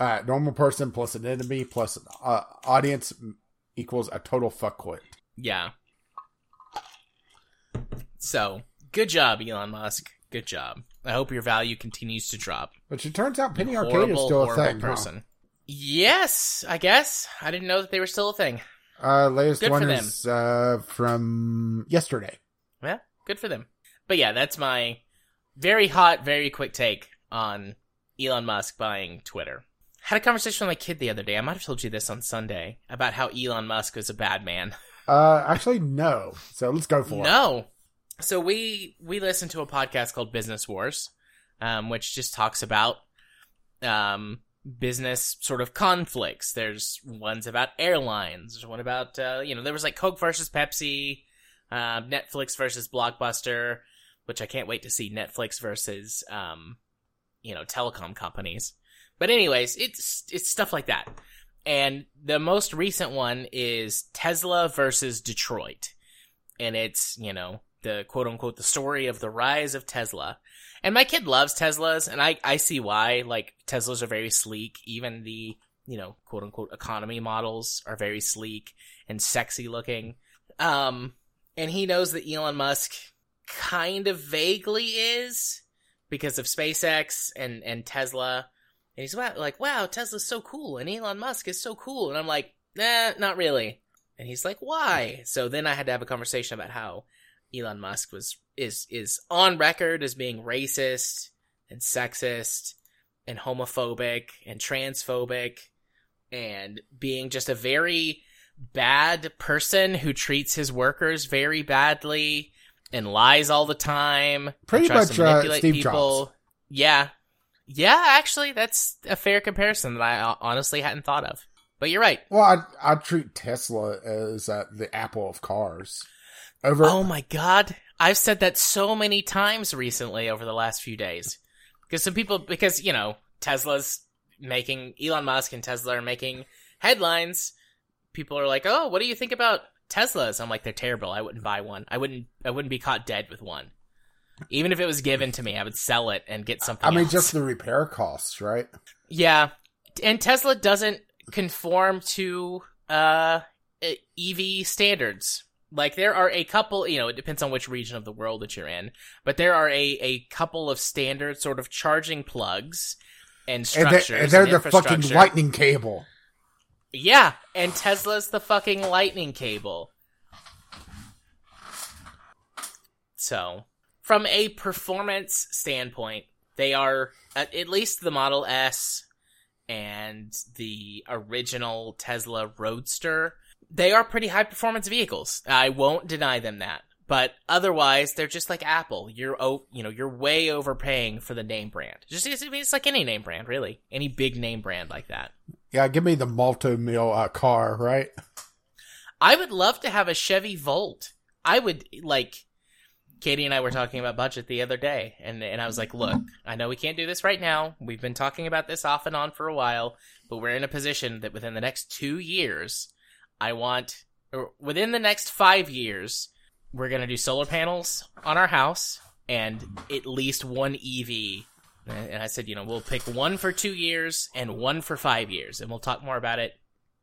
Uh, normal person plus an enemy plus uh, audience equals a total fuckwit. Yeah. So good job, Elon Musk. Good job. I hope your value continues to drop. Which it turns out Penny Arcade is still a horrible thing. huh? person. Yes, I guess. I didn't know that they were still a thing. Uh, latest Good one is uh, from yesterday. Yeah, good for them. But yeah, that's my very hot, very quick take on Elon Musk buying Twitter. Had a conversation with my kid the other day. I might have told you this on Sunday about how Elon Musk was a bad man. Uh, actually, no. So let's go for it. No. So we we listen to a podcast called Business Wars, um, which just talks about um, business sort of conflicts. There's ones about airlines. There's one about uh, you know there was like Coke versus Pepsi, uh, Netflix versus Blockbuster, which I can't wait to see Netflix versus um, you know telecom companies. But anyways, it's it's stuff like that. And the most recent one is Tesla versus Detroit. And it's, you know, the quote unquote the story of the rise of Tesla. And my kid loves Teslas and I I see why. Like Teslas are very sleek. Even the, you know, quote unquote economy models are very sleek and sexy looking. Um and he knows that Elon Musk kind of vaguely is because of SpaceX and and Tesla. And he's like, wow, Tesla's so cool, and Elon Musk is so cool. And I'm like, nah, not really. And he's like, why? So then I had to have a conversation about how Elon Musk was is is on record as being racist and sexist and homophobic and transphobic and being just a very bad person who treats his workers very badly and lies all the time. Pretty much, uh, Steve people. Jobs. Yeah, yeah, actually, that's a fair comparison that I uh, honestly hadn't thought of. But you're right. Well, I I treat Tesla as uh, the Apple of cars. Over Oh my god, I've said that so many times recently over the last few days. Because some people, because you know, Tesla's making Elon Musk and Tesla are making headlines. People are like, "Oh, what do you think about Teslas?" I'm like, "They're terrible. I wouldn't buy one. I wouldn't. I wouldn't be caught dead with one. Even if it was given to me, I would sell it and get something." I mean, else. just the repair costs, right? Yeah, and Tesla doesn't conform to uh EV standards. Like there are a couple, you know, it depends on which region of the world that you're in, but there are a a couple of standard sort of charging plugs and And structures. they're, and they're and the fucking lightning cable. Yeah, and Tesla's the fucking lightning cable. So, from a performance standpoint, they are at, at least the Model S and the original Tesla Roadster. They are pretty high performance vehicles. I won't deny them that. But otherwise, they're just like Apple. You're oh, you know, you're way overpaying for the name brand. Just I mean, it's like any name brand, really. Any big name brand like that. Yeah, give me the multi-mil uh, car, right? I would love to have a Chevy Volt. I would like Katie and I were talking about budget the other day and and I was like, "Look, I know we can't do this right now. We've been talking about this off and on for a while, but we're in a position that within the next 2 years, I want within the next 5 years, we're going to do solar panels on our house and at least one EV and I said, you know, we'll pick one for two years and one for five years, and we'll talk more about it,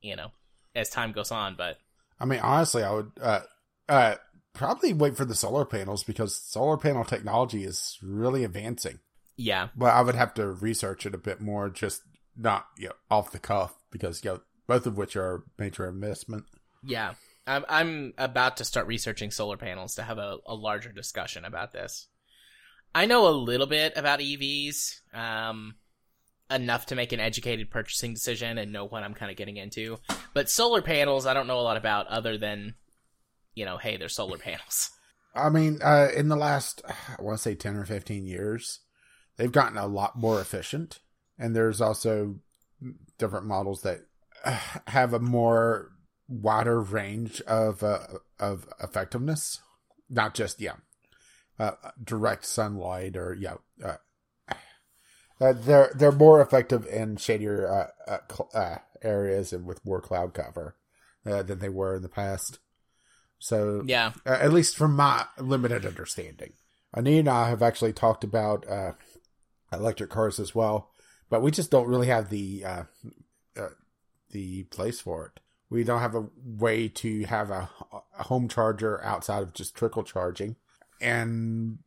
you know, as time goes on. But I mean, honestly, I would uh, uh, probably wait for the solar panels because solar panel technology is really advancing. yeah, But I would have to research it a bit more just not you know, off the cuff because you know both of which are major investment. Yeah. I'm, I'm about to start researching solar panels to have a, a larger discussion about this. I know a little bit about EVs, um, enough to make an educated purchasing decision and know what I'm kind of getting into. But solar panels, I don't know a lot about other than, you know, hey, they're solar panels. [LAUGHS] I mean, uh, in the last, I want to say 10 or 15 years, they've gotten a lot more efficient. And there's also different models that [SIGHS] have a more wider range of uh, of effectiveness, not just yeah, uh, direct sunlight or yeah. Uh, [SIGHS] uh, they're they're more effective in shadier uh, cl- areas and with more cloud cover than they were in the past. So yeah, at least from my limited understanding, Ani and I have actually talked about electric cars as well, but we just don't really have the the place for it we don't have a way to have a, a home charger outside of just trickle charging. And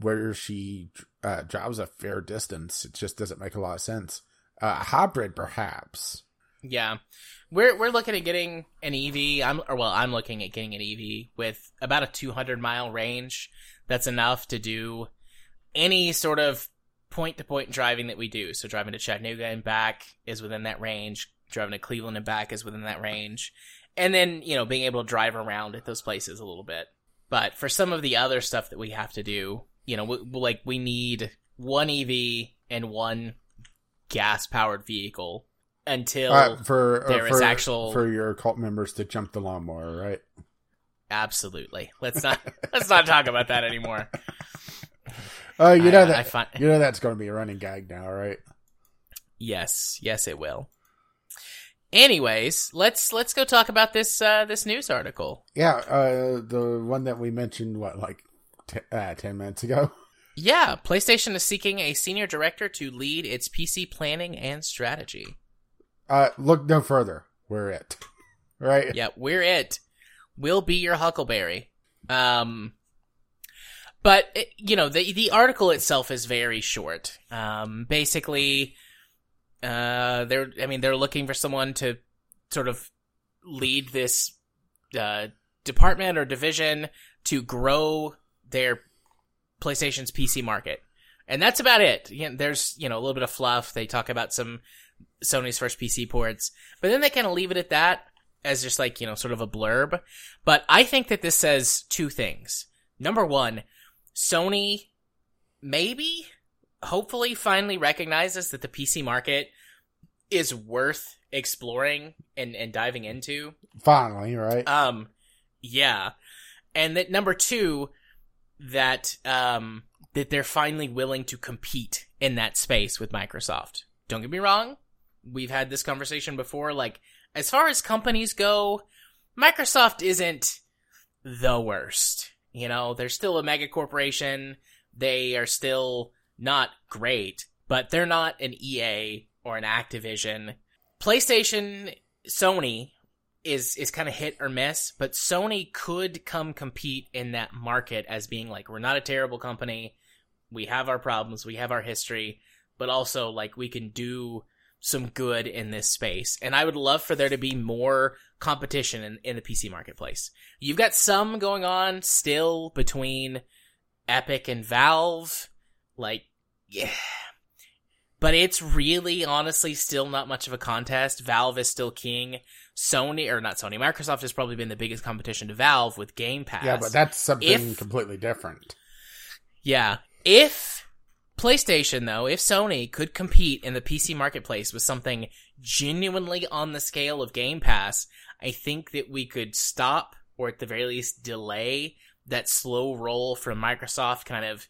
where she uh, drives a fair distance, it just doesn't make a lot of sense. Uh, hybrid, perhaps. Yeah, we're we're looking at getting an EV. I'm or well, I'm looking at getting an EV with about a 200 mile range. That's enough to do any sort of point to point driving that we do. So driving to Chattanooga and back is within that range driving to Cleveland and back is within that range. And then, you know, being able to drive around at those places a little bit. But for some of the other stuff that we have to do, you know, we, like we need one EV and one gas powered vehicle until uh, for uh, there for, is actual for your cult members to jump the lawnmower, right? Absolutely. Let's not [LAUGHS] let's not talk about that anymore. [LAUGHS] Oh, uh, you know I, that find... you know that's going to be a running gag now, right? Yes, yes, it will. Anyways, let's let's go talk about this uh, this news article. Yeah, uh, the one that we mentioned what like t- uh, ten minutes ago. Yeah, PlayStation is seeking a senior director to lead its PC planning and strategy. Uh, look no further. We're it, [LAUGHS] right? Yeah, we're it. We'll be your Huckleberry. Um, but it, you know the the article itself is very short. Um, basically uh, they're, I mean, they're looking for someone to sort of lead this uh, department or division to grow their PlayStation's PC market, and that's about it. You know, there's you know a little bit of fluff. They talk about some Sony's first PC ports, but then they kind of leave it at that as just like you know sort of a blurb. But I think that this says two things. Number one, Sony maybe hopefully finally recognizes that the PC market is worth exploring and, and diving into. Finally, right? Um, yeah. And that number two, that, um, that they're finally willing to compete in that space with Microsoft. Don't get me wrong. We've had this conversation before. Like, as far as companies go, Microsoft isn't the worst. You know, they're still a mega corporation. They are still not great, but they're not an EA or an Activision. PlayStation, Sony is is kind of hit or miss, but Sony could come compete in that market as being like we're not a terrible company. We have our problems, we have our history, but also like we can do some good in this space. And I would love for there to be more competition in, in the PC marketplace. You've got some going on still between Epic and Valve. Like, yeah, but it's really honestly still not much of a contest. Valve is still king. Sony or not Sony, Microsoft has probably been the biggest competition to Valve with Game Pass. Yeah, but that's something if, completely different. Yeah. If PlayStation though, if Sony could compete in the PC marketplace with something genuinely on the scale of Game Pass, I think that we could stop or at the very least delay that slow roll from Microsoft kind of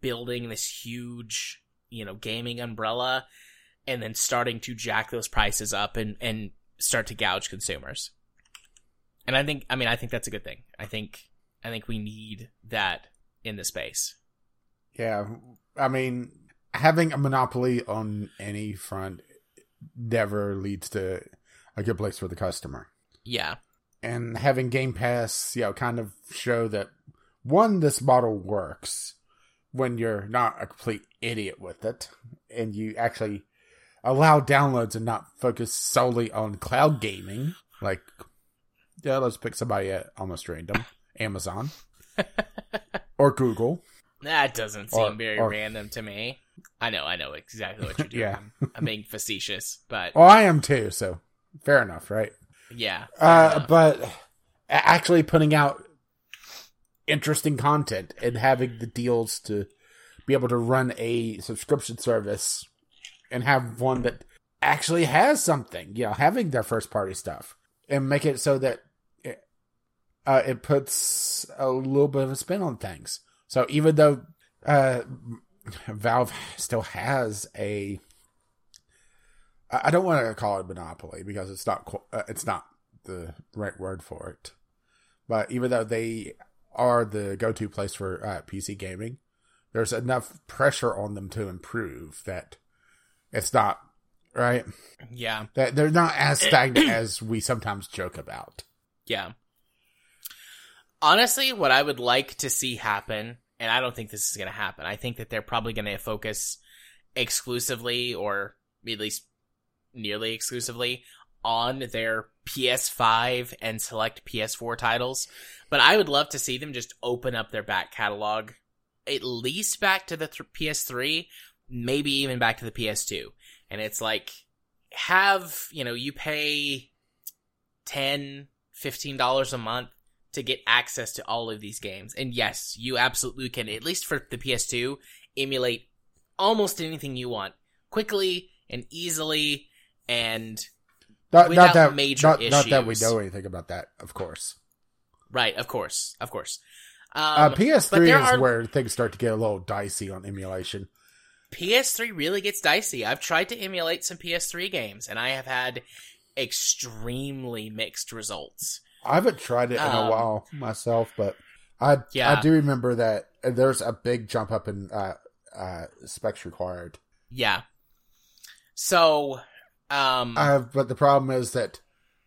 building this huge you know gaming umbrella and then starting to jack those prices up and and start to gouge consumers. And i think i mean i think that's a good thing. I think i think we need that in the space. Yeah. I mean having a monopoly on any front never leads to a good place for the customer. Yeah. And having game pass you know kind of show that one this model works when you're not a complete idiot with it and you actually allow downloads and not focus solely on cloud gaming. Like, yeah, let's pick somebody at almost random Amazon [LAUGHS] or Google. That doesn't seem Or- very or- random to me. I know, I know exactly what you're [LAUGHS] doing. Yeah. I'm, I'm being facetious, but Well, I am too, so fair enough, right? yeah. Uh, but actually putting out interesting content and having the deals to be able to run a subscription service and have one that actually has something, you know, having their first party stuff and make it so that it, uh, it puts a little bit of a spin on things. So even though uh, Valve still has a, I don't want to call it monopoly because it's not uh, it's not the right word for it. But even though they are the go-to place for uh, PC gaming, there's enough pressure on them to improve that it's not right. Yeah. That they're not as stagnant [CLEARS THROAT] as we sometimes joke about. Yeah. Honestly, what I would like to see happen, and I don't think this is going to happen, I think that they're probably going to focus exclusively, or at least nearly exclusively, on their PS5 and select PS4 titles. But I would love to see them just open up their back catalog, at least back to the th- PS3, maybe even back to the PS2. And it's like, have, you know, you pay 10 $15 a month to get access to all of these games. And yes, you absolutely can, at least for the PS2, emulate almost anything you want quickly and easily and Not, not that major not, not that we know anything about that, of course. right, of course, of course. Um, uh, PS3 there is are- where things start to get a little dicey on emulation. PS3 really gets dicey. I've tried to emulate some PS3 games and I have had extremely mixed results. I haven't tried it in Um, a while myself, but I Yeah. I do remember that there's a big jump up in uh, uh, specs required. Yeah. So, um, Uh, but the problem is that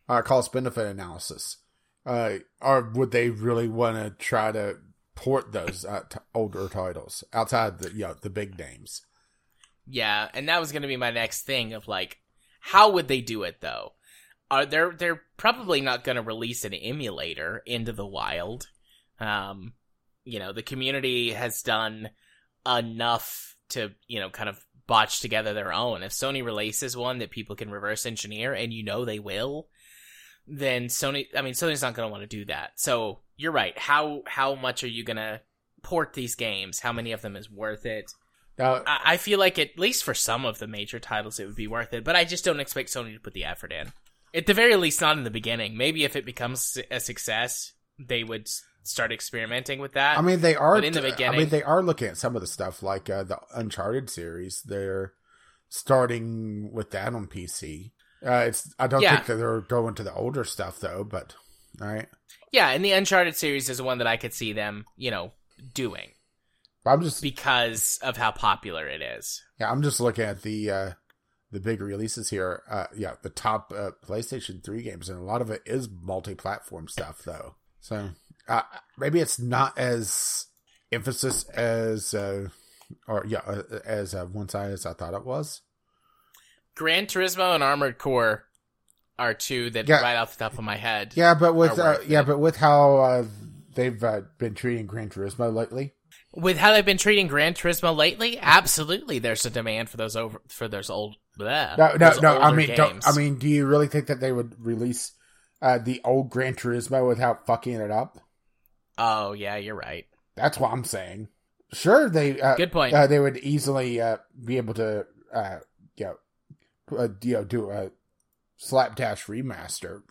uh, cost benefit analysis. Uh, or would they really want to try to port those uh, t- older titles outside the you know, the big names? Yeah, and that was going to be my next thing of like, how would they do it though? Are they're they're probably not going to release an emulator into the wild. Um, you know, the community has done enough to you know kind of botch together their own. If Sony releases one that people can reverse engineer, and you know they will, then Sony. I mean, Sony's not going to want to do that. So you're right. How how much are you going to port these games? How many of them is worth it? I I feel like at least for some of the major titles it would be worth it, but I just don't expect Sony to put the effort in. At the very least, not in the beginning. Maybe if it becomes a success, they would start experimenting with that. I mean, they are. but in the beginning. I mean, they are looking at some of the stuff like uh, the Uncharted series. They're starting with that on PC. Uh, it's. I don't Yeah. think that they're going to the older stuff though. But all right, yeah, and the Uncharted series is one that I could see them, you know, doing I'm just. because of how popular it is. Yeah, I'm just looking at the uh, the big releases here. Uh, yeah, the top uh, PlayStation Three games, and a lot of it is multi-platform stuff, though. So uh, maybe it's not as emphasis as uh, or yeah uh, as uh, one sided as I thought it was. Gran Turismo and Armored Core are two that Yeah. right off the top of my head. Yeah, but with uh, yeah, it. but with how uh, they've uh, been treating Gran Turismo lately. With how they've been treating Gran Turismo lately, absolutely, there's a demand for those over for those old. Bleh, No, no, no. I mean, don't. I mean, do you really think that they would release uh, the old Gran Turismo without fucking it up? Oh yeah, you're right. That's what I'm saying. Sure, they uh, Good point. Uh, they would easily uh, be able to, uh, you know, uh, you know, do a slapdash remaster.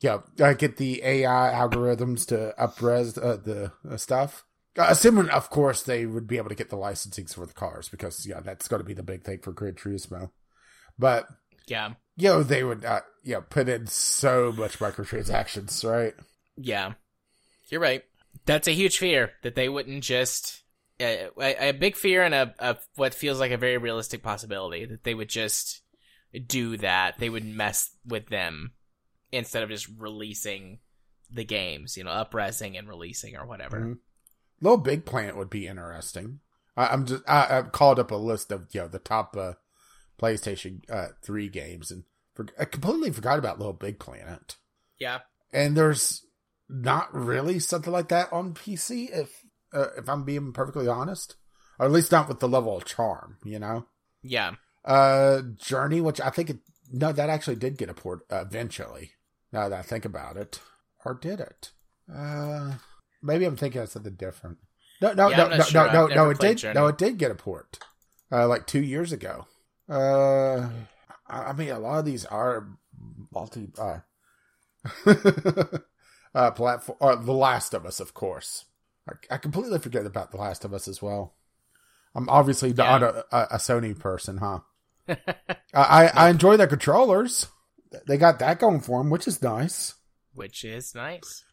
You know, uh, get the AI algorithms to upres uh, the uh, stuff. Assuming, of course, they would be able to get the licensing for the cars because yeah, that's going to be the big thing for Gran Turismo. But Yeah, you know, they would uh, you know put in so much microtransactions, right? yeah, you're right. That's a huge fear that they wouldn't just uh, a, a big fear and a, a what feels like a very realistic possibility that they would just do that. They would mess with them instead of just releasing the games, you know, upresing and releasing or whatever. Mhm. Little Big Planet would be interesting. I, I'm just I, I've called up a list of you know the top uh, PlayStation uh, 3 games, and for, I completely forgot about Little Big Planet. Yeah. And there's not really something like that on PC, if uh, if I'm being perfectly honest, or at least not with the level of charm, you know. Yeah. Uh, Journey, which I think it no, that actually did get a port uh, eventually. Now that I think about it, or did it? Uh, maybe I'm thinking of something different. No, no, Yeah, no, no, sure. no, no, no. It did. Journey. No, it did get a port. Uh, like two years ago. Uh, I I mean, a lot of these are multi. Uh, [LAUGHS] uh platform. Uh, the Last of Us, of course. I, I completely forget about The Last of Us as well. I'm obviously not Yeah. a, a, Sony person, huh? [LAUGHS] I, I I enjoy their controllers. They got that going for them, which is nice. Which is nice.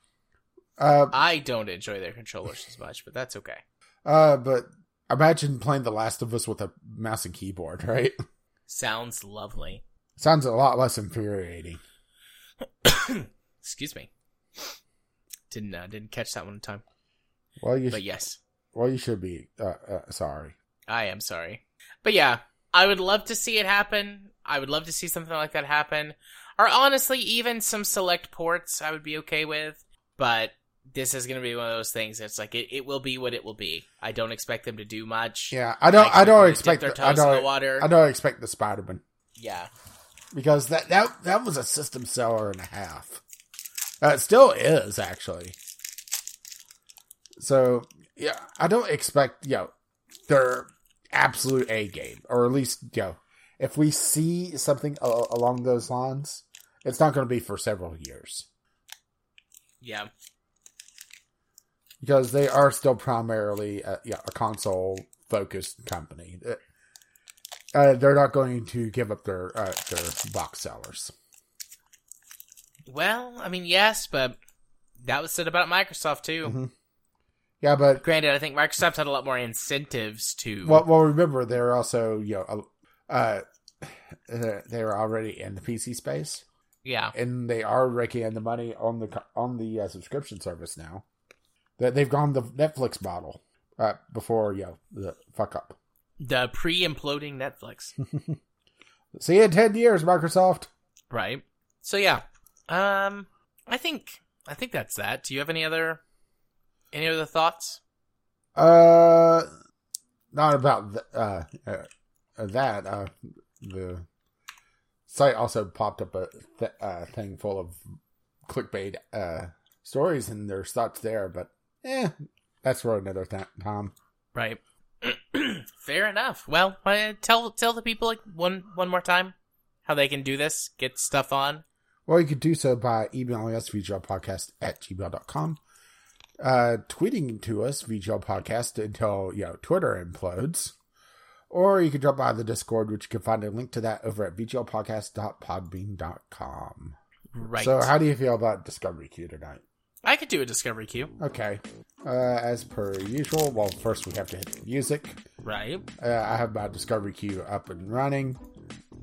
Uh, I don't enjoy their controllers as much, but that's okay. uh, but imagine playing The Last of Us with a mouse and keyboard, right? Sounds lovely. Sounds a lot less infuriating. [COUGHS] Excuse me. Didn't uh, didn't catch that one in time. Well, you But yes, well you should be uh, uh, sorry. I am sorry. But yeah, I would love to see it happen. I would love to see something like that happen. Or honestly, even some select ports I would be okay with. But this is going to be one of those things. It's like it, it will be what it will be. I don't expect them to do much. Yeah, I don't. I, don't them to expect. The, their I toes in the don't. water. I don't expect the Spider Man Yeah, because that that that was a system seller and a half. Uh, it still is actually. So yeah, I don't expect you know their absolute A game, or at least you know if we see something a- along those lines, it's not going to be for several years yeah, because they are still primarily a, yeah, a console focused company. Uh, Uh, they're not going to give up their uh, their box sellers. Well, I mean, yes, but that was said about Microsoft too. Mhm. Yeah, but Granted, I think Microsoft had a lot more incentives to. well, well, remember they're also you know uh, [SIGHS] uh, they were already in the PC space, yeah, and they are raking in the money on the on the uh, subscription service now. That they've gone the Netflix model uh, before you know the fuck up. the pre-imploding Netflix, [LAUGHS] See you in ten years, Microsoft. right? So yeah, um, I think I think that's that. Do you have any other any other thoughts? Uh, not about th- uh, uh, that. Uh, the site also popped up a th- uh, thing full of clickbait uh, stories, and there's thoughts there. But eh, that's for another th- time. Right. [CLEARS THROAT] Fair enough. Well, uh, tell tell the people like one one more time how they can do this, get stuff on. Well, you could do so by emailing us, vglpodcast at gmail.com, uh, tweeting to us, vglpodcast, until, you know, Twitter implodes. Or you could drop by the Discord, which you can find a link to that over at vglpodcast.podbean.com. Right. So, how do you feel about Discovery Queue tonight? I could do a discovery queue. Okay. Uh, as per usual, well, first we have to hit the music. Right. Uh, I have my Discovery Queue up and running,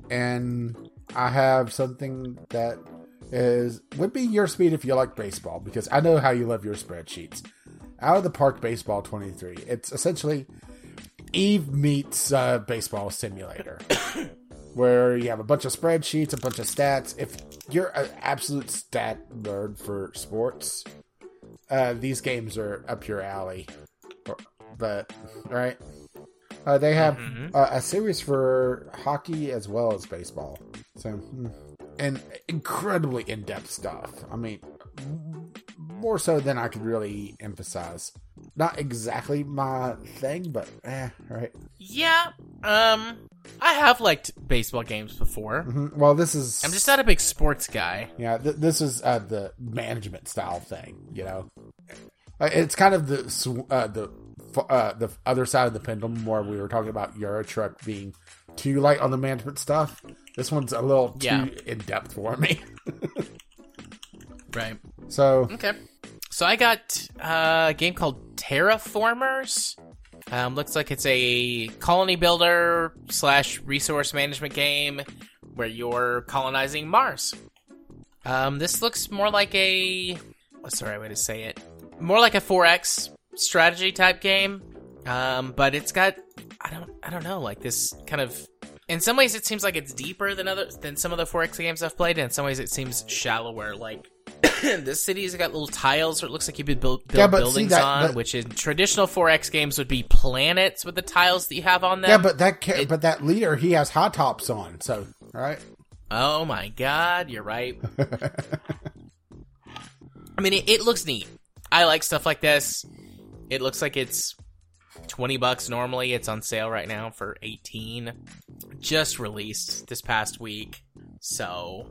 and I have something that is would be your speed if you like baseball because I know how you love your spreadsheets. Out of the Park Baseball 23. It's essentially Eve meets uh, Baseball Simulator, [COUGHS] where you have a bunch of spreadsheets, a bunch of stats. If you're an absolute stat nerd for sports, uh, these games are up your alley. But right, uh, they have Mhm. uh, a series for hockey as well as baseball. So, hmm. And incredibly in depth stuff. I mean, more so than I could really emphasize. Not exactly my thing, but eh, right. Yeah. Um, I have liked baseball games before. Mhm. Well, this is I'm just not a big sports guy. Yeah, th- this is uh, the management style thing. You know, Uh, it's kind of the sw- uh, the uh, the other side of the pendulum where we were talking about Euro Truck being too light on the management stuff. This one's a little too Yeah. in depth for me. [LAUGHS] Right. So Okay. So I got uh, a game called Terraformers. Um, looks like it's a colony builder slash resource management game where you're colonizing Mars. Um, this looks more like a what's the right way to say it? More like a 4X strategy type game. Um, but it's got I don't I don't know like this kind of In some ways, it seems like it's deeper than other than some of the 4X games I've played. And in some ways, it seems shallower. Like [COUGHS] this city's got little tiles, or it looks like you could build, build Yeah, see buildings that- on, that- which in traditional 4X games would be planets with the tiles that you have on them. Yeah, but that ca- but that leader he has hot tops on, so right. Oh my god, you're right. [LAUGHS] I mean, it, it looks neat. I like stuff like this. It looks like it's 20 bucks normally. It's on sale right now for 18. Just released this past week. So,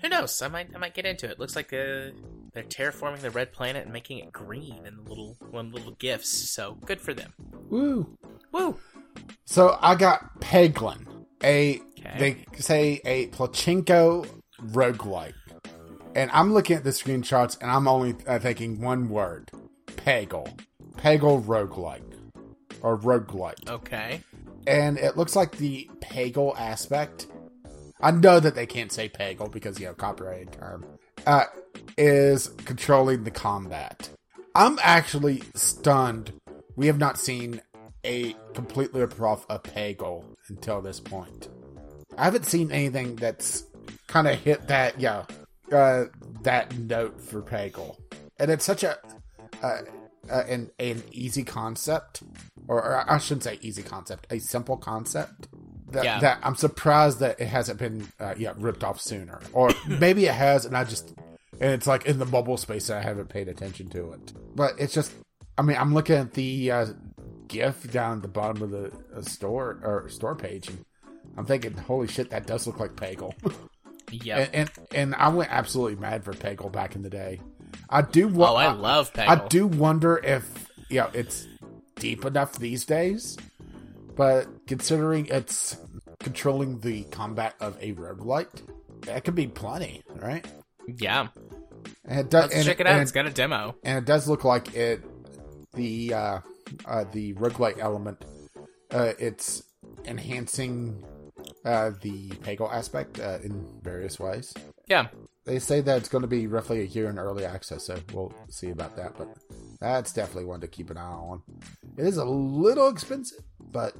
who knows? I might I might get into it. Looks like uh, they're terraforming the red planet and making it green in the little one little gifts. So, good for them. Woo. Woo. So I got Peglin, a Okay. they say a Pachinko roguelike. And I'm looking at the screenshots and I'm only uh, thinking one word. Peggle. Peggle roguelike. Or roguelike. Okay. And it looks like the Peggle aspect. I know that they can't say Peggle because you know copyrighted term. Uh, is controlling the combat. I'm actually stunned. We have not seen a completely rip-off of Peggle until this point. I haven't seen anything that's kind of hit that yeah uh, that note for Peggle, and it's such a uh, uh, an an easy concept, or, or I shouldn't say easy concept, a simple concept. That, Yeah. that I'm surprised that it hasn't been uh, yeah ripped off sooner, or [COUGHS] maybe it has, and I just and it's like in the bubble space I haven't paid attention to it. But it's just, I mean, I'm looking at the uh, GIF down at the bottom of the uh, store or store page, and I'm thinking, holy shit, that does look like Peggle. [LAUGHS] Yeah, and, and and I went absolutely mad for Peggle back in the day. I do. Wa- oh, I love Peggle. I do wonder if you know it's deep enough these days, but considering it's controlling the combat of a roguelite, that could be plenty, right? Yeah. And it does, Let's check it out. It's got a demo. and it does look like it. The uh, uh, the roguelite element, uh, it's enhancing uh, the Peggle aspect uh, in various ways. Yeah. They say that it's going to be roughly a year in early access, so we'll see about that. But that's definitely one to keep an eye on. It is a little expensive, but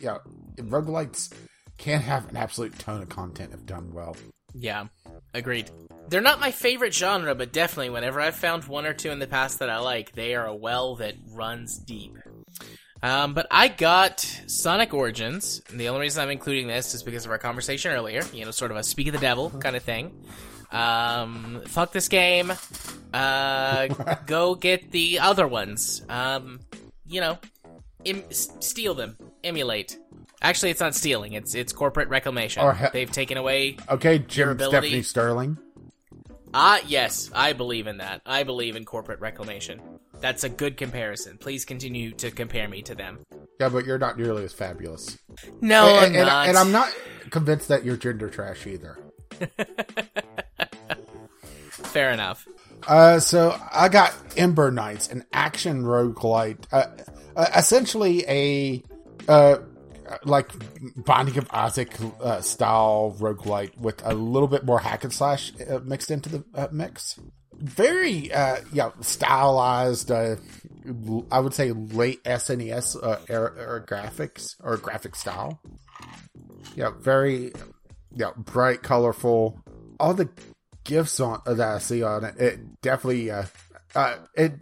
yeah, roguelites can have an absolute ton of content if done well. Yeah, agreed. They're not my favorite genre, but definitely whenever I've found one or two in the past that I like, they are a well that runs deep. Um, but I got Sonic Origins. And the only reason I'm including this is because of our conversation earlier. You know, sort of a speak of the devil kind of thing. Um, fuck this game. Uh, [LAUGHS] go get the other ones. Um, you know, Im- steal them, emulate. Actually, it's not stealing. It's it's corporate reclamation. Or he- They've taken away Okay, Jim Stephanie Sterling. Ah, yes, I believe in that. I believe in corporate reclamation. That's a good comparison. Please continue to compare me to them. Yeah, but you're not nearly as fabulous. No, and, I'm and- not. and I'm not convinced that you're gender trash either. [LAUGHS] Fair enough. Uh, so I got Ember Knights, an action roguelite, uh, uh, essentially a uh, like Binding of Isaac uh, style roguelite with a little bit more hack and slash uh, mixed into the uh, mix. Very, uh, yeah, stylized. Uh, I would say late SNES uh, era, era graphics or graphic style. Yeah, very, yeah, bright, colorful. All the gifts on that I see on it, it definitely uh, uh it,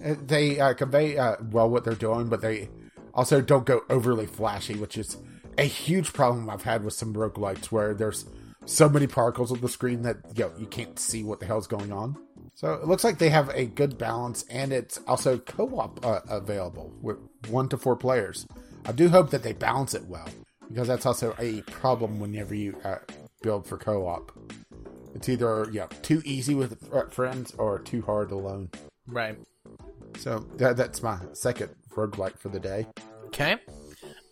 it they uh, convey uh, well what they're doing, but they also don't go overly flashy, which is a huge problem I've had with some roguelites where there's so many particles on the screen that you know, you can't see what the hell's going on. So it looks like they have a good balance, and it's also co-op uh, available with one to four players. I do hope that they balance it well because that's also a problem whenever you uh, build for co-op. It's either yeah too easy with friends or too hard alone. Right. So that, that's my second roguelike for the day. Okay.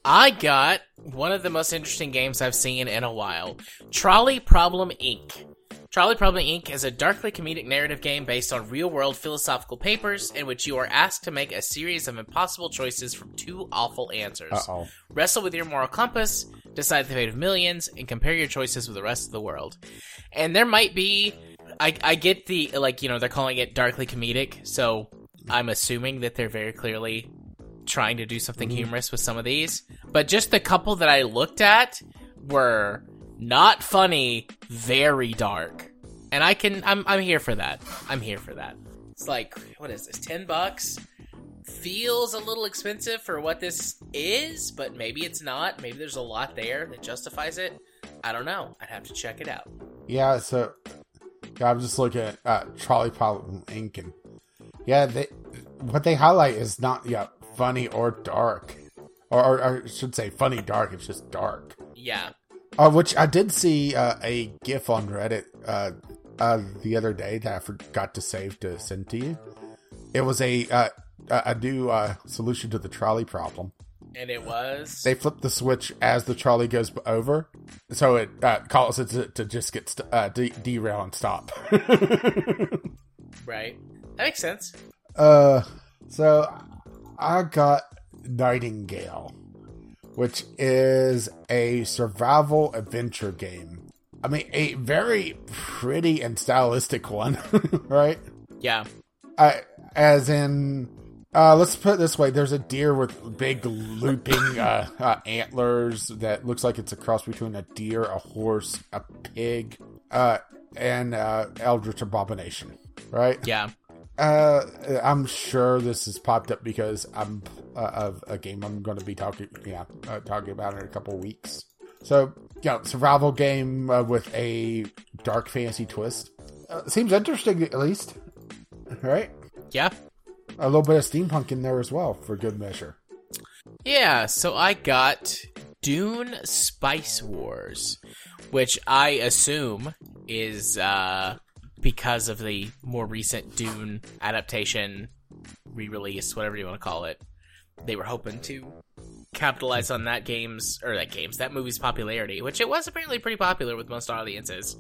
I got one of the most interesting games I've seen in a while Trolley Problem Inc. Trolley Problem Inc. is a darkly comedic narrative game based on real world philosophical papers in which you are asked to make a series of impossible choices from two awful answers. Uh oh. Wrestle with your moral compass, decide the fate of millions, and compare your choices with the rest of the world. And there might be. I, I get the, like, you know, they're calling it darkly comedic, so I'm assuming that they're very clearly trying to do something humorous with some of these, but just the couple that I looked at were not funny, very dark. And I can I'm I'm here for that. I'm here for that. It's like what is this? 10 bucks? Feels a little expensive for what this is, but maybe it's not. Maybe there's a lot there that justifies it. I don't know. I'd have to check it out. Yeah, so yeah, I'm just looking at uh, Trolley Problem Inc. and yeah, they what they highlight is not yeah funny or dark, or, or, or I should say funny dark. It's just dark. Yeah. Uh, which I did see uh, a GIF on Reddit uh, uh, the other day that I forgot to save to send to you. It was a uh, a a new uh, solution to the trolley problem. And it was They flip the switch as the trolley goes over, so it uh, calls it to, to just get st- uh, de- derail and stop. right. That makes sense. [LAUGHS] uh, so I got Nightingale, which is a survival adventure game. I mean, a very pretty and stylistic one, [LAUGHS] right? Yeah. I, as in, uh, let's put it this way: there's a deer with big looping uh, uh, antlers that looks like it's a cross between a deer, a horse, a pig, uh, and uh, Eldritch Abomination, right? Yeah. Uh, I'm sure this has popped up because I'm of a game I'm going to be talking, yeah, uh, talking about in a couple weeks. So, yeah, survival game uh, with a dark fantasy twist. Uh, seems interesting, at least, right? Yeah. A little bit of steampunk in there as well, for good measure. Yeah, so I got Dune Spice Wars, which I assume is uh, because of the more recent Dune adaptation, re release, whatever you want to call it. They were hoping to capitalize on that game's, or that game's, that movie's popularity, which it was apparently pretty popular with most audiences,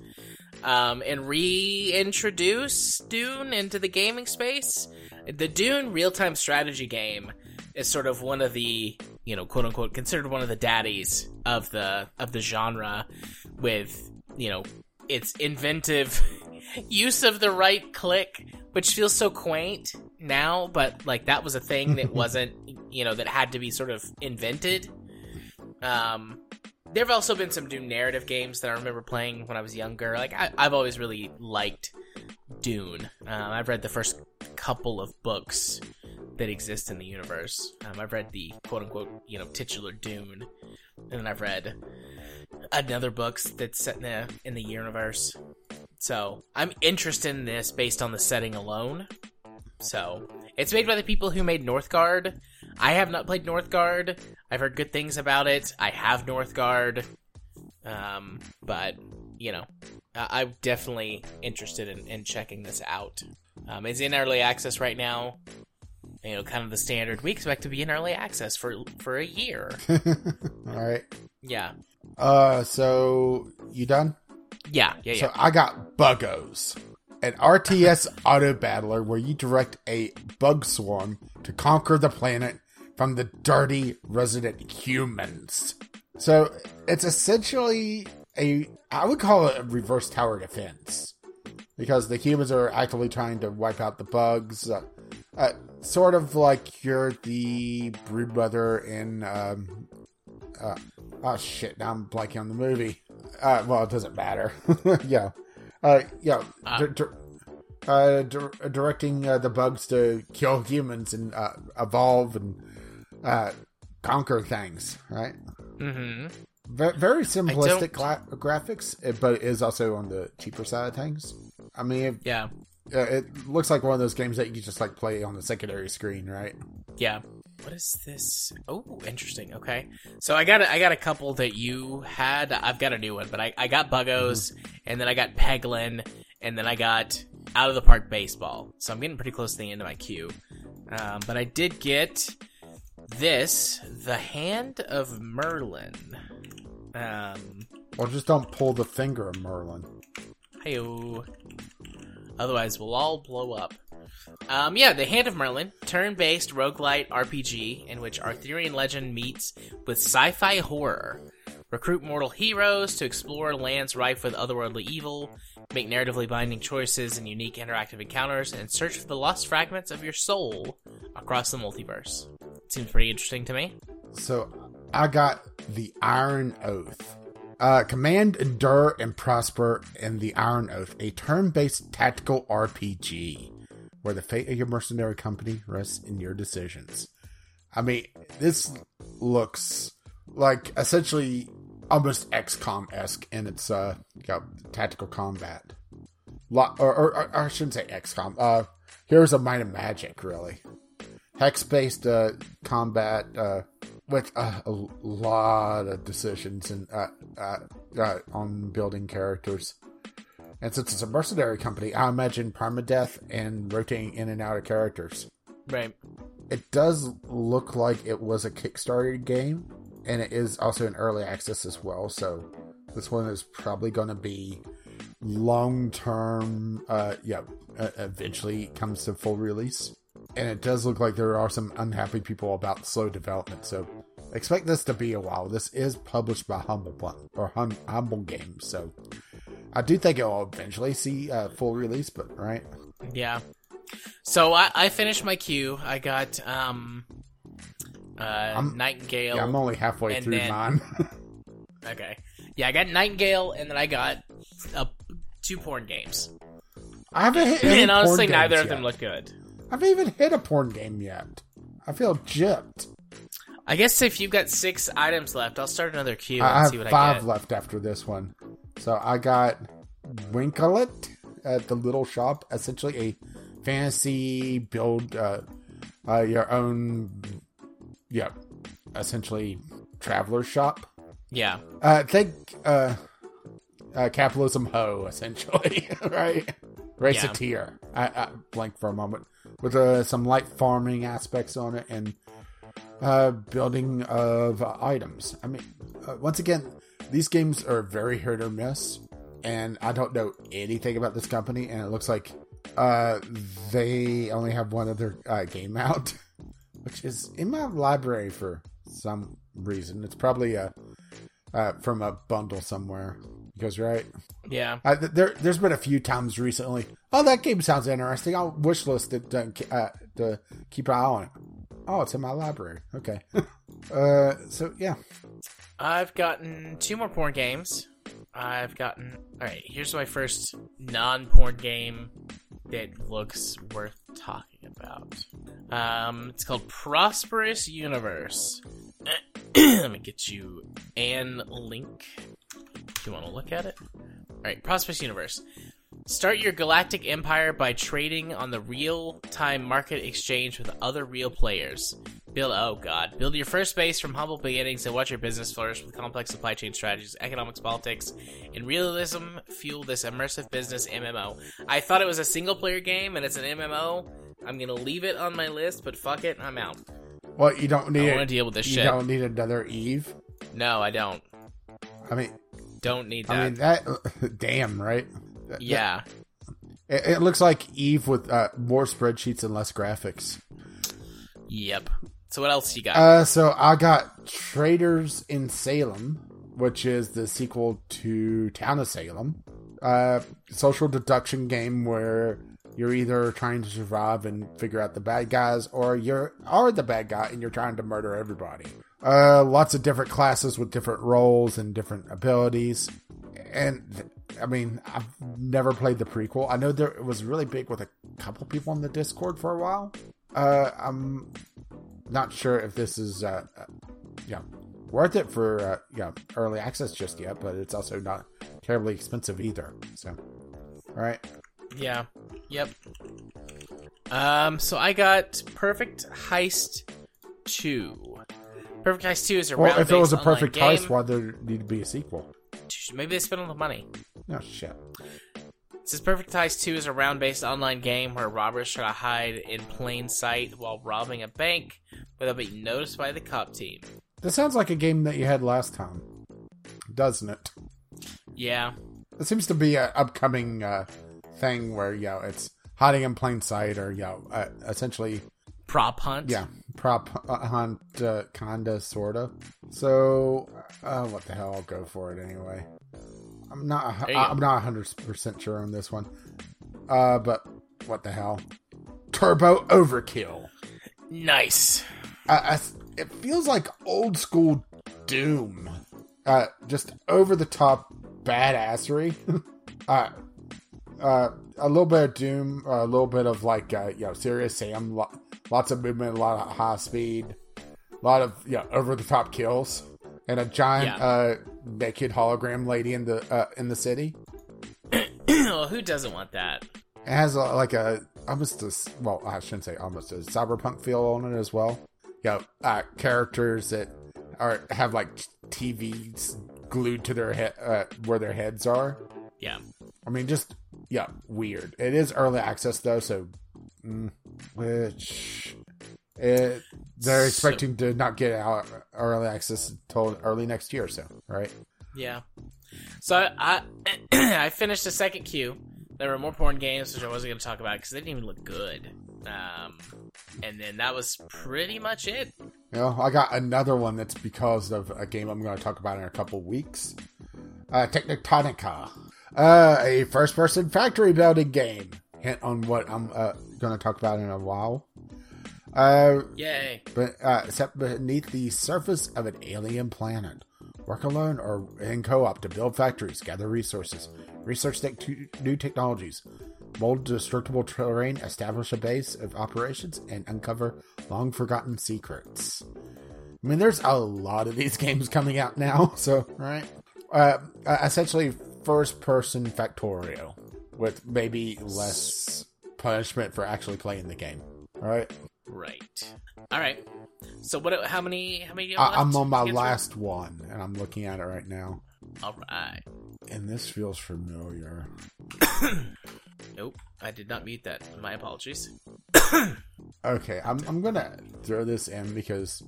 um, and reintroduce Dune into the gaming space. The Dune real time strategy game is sort of one of the you know quote unquote considered one of the daddies of the of the genre with you know its inventive [LAUGHS] use of the right click which feels so quaint now but like that was a thing that wasn't you know that had to be sort of invented um there have also been some Dune narrative games that I remember playing when I was younger. Like I, I've always really liked Dune. Um, I've read the first couple of books that exist in the universe. Um, I've read the quote unquote, you know, titular Dune, and then I've read another books that's set in the in the universe. So I'm interested in this based on the setting alone. So it's made by the people who made Northgard. I have not played Northgard. I've heard good things about it. I have Northgard, um, but you know, I- I'm definitely interested in, in checking this out. Um, it's in early access right now. You know, kind of the standard. We expect to be in early access for for a year. [LAUGHS] All right. Yeah, Uh, so you done? yeah, yeah, yeah. So I got Buggos, an RTS auto battler where you direct a bug swarm to conquer the planet from the dirty resident humans. So it's essentially a, I would call it a reverse tower defense because the humans are actively trying to wipe out the bugs. Uh, uh, sort of like you're the broodmother in, um, uh, oh shit, now I'm blanking on the movie. Uh, well, it doesn't matter. [LAUGHS] yeah. Uh, yeah. Ah. di- di- uh, di- directing uh, the bugs to kill humans and uh, evolve and uh, conquer things, right? mm-hmm. Ve- very simplistic gla- graphics, eh, but it is also on the cheaper side of things. I mean, it, Yeah, uh, it looks like one of those games that you just like play on the secondary screen, right? yeah. What is this? Oh, interesting. Okay, so I got a, I got a couple that you had. I've got a new one, but I, I got Buggos, and then I got Peglin, and then I got Out of the Park Baseball. So I'm getting pretty close to the end of my queue. Um, but I did get this, The Hand of Merlin. Um, Or just don't pull the finger of Merlin. Heyo. Otherwise, we'll all blow up. Um, yeah, The Hand of Merlin, turn-based roguelite RPG in which Arthurian legend meets with sci-fi horror. Recruit mortal heroes to explore lands rife with otherworldly evil, make narratively binding choices and unique interactive encounters, and search for the lost fragments of your soul across the multiverse. Seems pretty interesting to me. So I got the Iron Oath. Uh, command, endure, and prosper in the Iron Oath, a turn-based tactical RPG where the fate of your mercenary company rests in your decisions. I mean, this looks like essentially almost XCOM esque in its uh, tactical combat. Lo- or, or, or, I shouldn't say XCOM. Uh, Heroes of Might and Magic, really. Hex based uh, combat uh, with uh, a lot of decisions and uh, uh, uh, on building characters. And since it's a mercenary company, I imagine permadeath and rotating in and out of characters. Right. It does look like it was a Kickstarter game, and it is also in early access as well. So this one is probably going to be long term. Uh, yeah, uh, eventually comes to full release, and it does look like there are some unhappy people about slow development. So expect this to be a while. This is published by Humble or hum- Humble Games, so I do think it will eventually see uh, full release. But right, Yeah. So I, I finished my queue. I got um uh I'm- Nightingale. yeah, I'm only halfway through then- mine. [LAUGHS] okay. Yeah, I got Nightingale and then I got uh, two porn games. I haven't hit any and honestly neither of them yet. look good. I haven't even hit a porn game yet. I feel gypped. I guess if you've got six items left, I'll start another queue I and see what I get. I have five left after this one. So I got Winklet at the Little Shop, essentially a fantasy build uh, uh, your own, yeah, essentially traveler shop. Yeah. Uh, think uh, uh, capitalism ho, essentially, [LAUGHS] right? Raceteer. I, I blank for a moment with uh, some light farming aspects on it and uh, building of uh, items. I mean, uh, once again, these games are very hit or miss, and I don't know anything about this company, and it looks like uh, they only have one other uh, game [LAUGHS] out, which is in my library for some reason. It's probably a uh, from a bundle somewhere. Because right, Yeah. uh, there there's been a few times recently. Oh, that game sounds interesting. I'll wish list it to, uh, to keep an eye on it. Oh, it's in my library. Okay. [LAUGHS] uh, so yeah, I've gotten two more porn games. I've gotten. Alright, here's my first non porn game that looks worth talking about. Um, it's called Prosperous Universe. [CLEARS THROAT] Let me get you an link. If you want to look at it. Alright, Prosperous Universe. Start your galactic empire by trading on the real-time market exchange with other real players. Build oh god. Build your first base from humble beginnings and watch your business flourish with complex supply chain strategies, economics, politics, and realism fuel this immersive business MMO. I thought it was a single player game and it's an MMO. I'm gonna leave it on my list, but fuck it, I'm out. well, you don't need. I want to deal with this you shit. don't need another Eve. No, I don't. I mean, Don't need that. I mean that. [LAUGHS] Damn, right? Yeah. It, it looks like Eve with uh, more spreadsheets and less graphics. Yep. So what else you got? Uh, so I got Traitors in Salem, which is the sequel to Town of Salem. Uh, social deduction game where you're either trying to survive and figure out the bad guys, or you are are the bad guy and you're trying to murder everybody. Uh, lots of different classes with different roles and different abilities. And I mean, I've never played the prequel. I know there it was really big with a couple people on the Discord for a while. Uh, I'm not sure if this is uh, uh yeah worth it for uh, yeah early access just yet, but it's also not terribly expensive either. So, all right, Yeah. Yep. Um. So I got Perfect Heist Two. Perfect Heist Two is a well, if it was a perfect game. heist, why there need to be a sequel? Maybe they spent all the money. No shit. It says Perfect Heist 2 is a round based online game where robbers try to hide in plain sight while robbing a bank without being noticed by the cop team. This sounds like a game that you had last time, doesn't it? Yeah. It seems to be an upcoming uh, thing where you know it's hiding in plain sight, or you know, uh, essentially Prop hunt. Yeah, prop uh, hunt, uh, kinda, sorta. So, uh, what the hell? I'll go for it anyway. I'm not. You I'm not 100 percent sure on this one. Uh, but what the hell? Turbo overkill. Nice. I, it feels like old school Doom, uh, just over the top badassery. [LAUGHS] uh, uh, a little bit of Doom, a little bit of like uh, you know Serious Sam, lo- lots of movement, a lot of high speed, a lot of you know, over the top kills, and a giant Yeah. uh, naked hologram lady in the uh, in the city. [CLEARS THROAT] well, who doesn't want that? It has a, like a almost a well, I shouldn't say almost a cyberpunk feel on it as well. You know, uh, characters that are have like TVs glued to their head uh, where their heads are. Yeah. I mean, just yeah, weird. It is early access though, so mm, which it, they're So- expecting to not get out early access until early next year. So right, Yeah. So I [CLEARS THROAT] I finished the second queue. There were more porn games, which I wasn't going to talk about because they didn't even look good. Um, and then that was pretty much it. you know, I got another one that's because of a game I'm going to talk about in a couple weeks. Uh, Techtonica, uh, a first-person factory building game. Hint on what I'm uh, going to talk about in a while. Uh, Yay! but uh, set beneath the surface of an alien planet. Work alone or in co-op to build factories, gather resources, research to new technologies, mold destructible terrain, establish a base of operations, and uncover long-forgotten secrets. I mean, there's a lot of these [LAUGHS] games coming out now, [LAUGHS] so right. Uh, uh, essentially, first-person Factorio with maybe less punishment for actually playing the game. All right. Right. All right. So what? How many? How many? I, I'm on my through? last one, and I'm looking at it right now. All right. And this feels familiar. [COUGHS] Nope. I did not mute that. My apologies. [COUGHS] Okay, I'm I'm gonna throw this in because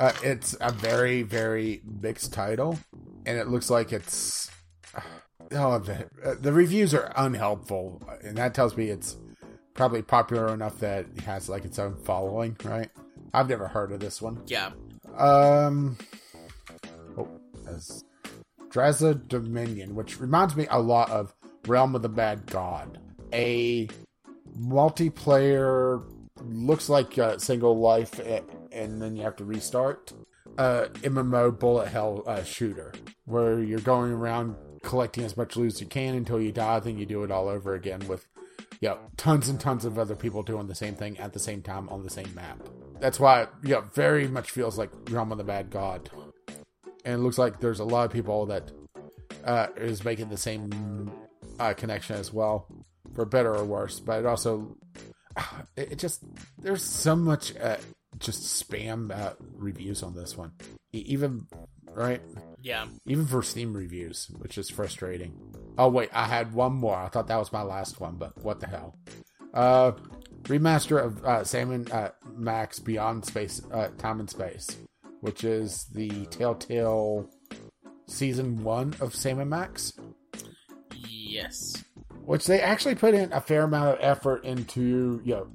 uh, it's a very very mixed title, and it looks like it's [SIGHS] oh the uh, the reviews are unhelpful, and that tells me it's probably popular enough that it has like its own following. Right? I've never heard of this one. Yeah. Um, oh, as Drazza Dominion, which reminds me a lot of Realm of the Mad God, a multiplayer looks like a single life, and then you have to restart. Uh, MMO bullet hell uh, shooter, where you're going around collecting as much loot as you can until you die, then you do it all over again with yeah, tons and tons of other people doing the same thing at the same time on the same map. That's why, yeah, very much feels like of the Mad God. And it looks like there's a lot of people that uh, is making the same uh, connection as well, for better or worse. But it also, [SIGHS] it, just there's so much uh, just spam uh, reviews on this one, even right, Yeah. even for Steam reviews, which is frustrating. Oh wait, I had one more. I thought that was my last one, but what the hell? Uh, remaster of uh, Sam & uh, Max Beyond Space, uh, Time and Space, which is the Telltale season one of Sam & Max, Yes. which they actually put in a fair amount of effort into, you know,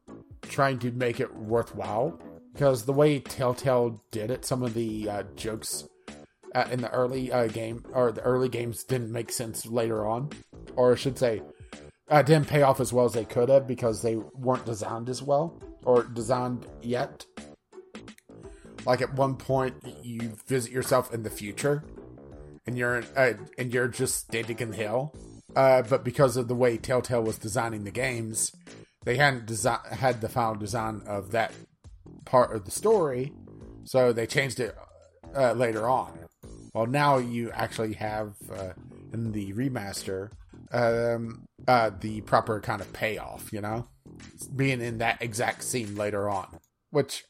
trying to make it worthwhile. Because the way Telltale did it, some of the uh, jokes uh, in the early uh, game or the early games didn't make sense later on, or I should say, uh, didn't pay off as well as they could have because they weren't designed as well or designed yet. Like at one point, you visit yourself in the future, and you're uh, and you're just standing in hell. Uh, but because of the way Telltale was designing the games, they hadn't desi- had the final design of that part of the story, so they changed it uh, later on. Well, now you actually have uh, in the remaster um, uh, the proper kind of payoff, you know, being in that exact scene later on. Which,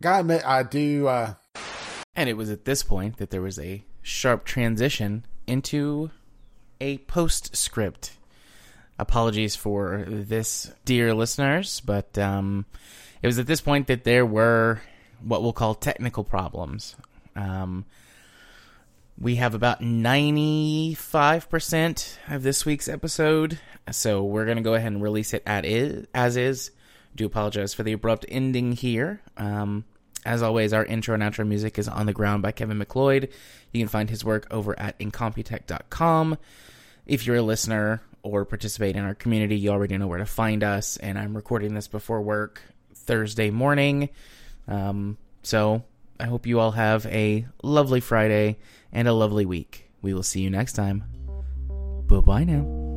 gotta admit, I do. Uh, And it was at this point that there was a sharp transition into a postscript. Apologies for this, dear listeners, but um, it was at this point that there were what we'll call technical problems. Um, we have about 95% of this week's episode, so we're going to go ahead and release it at is, as is. Do apologize for the abrupt ending here. Um, as always, our intro and outro music is On the Ground by Kevin MacLeod. You can find his work over at incompetech.com. If you're a listener or participate in our community, you already know where to find us. And I'm recording this before work Thursday morning. Um, so I hope you all have a lovely Friday and a lovely week. We will see you next time. Bye bye now.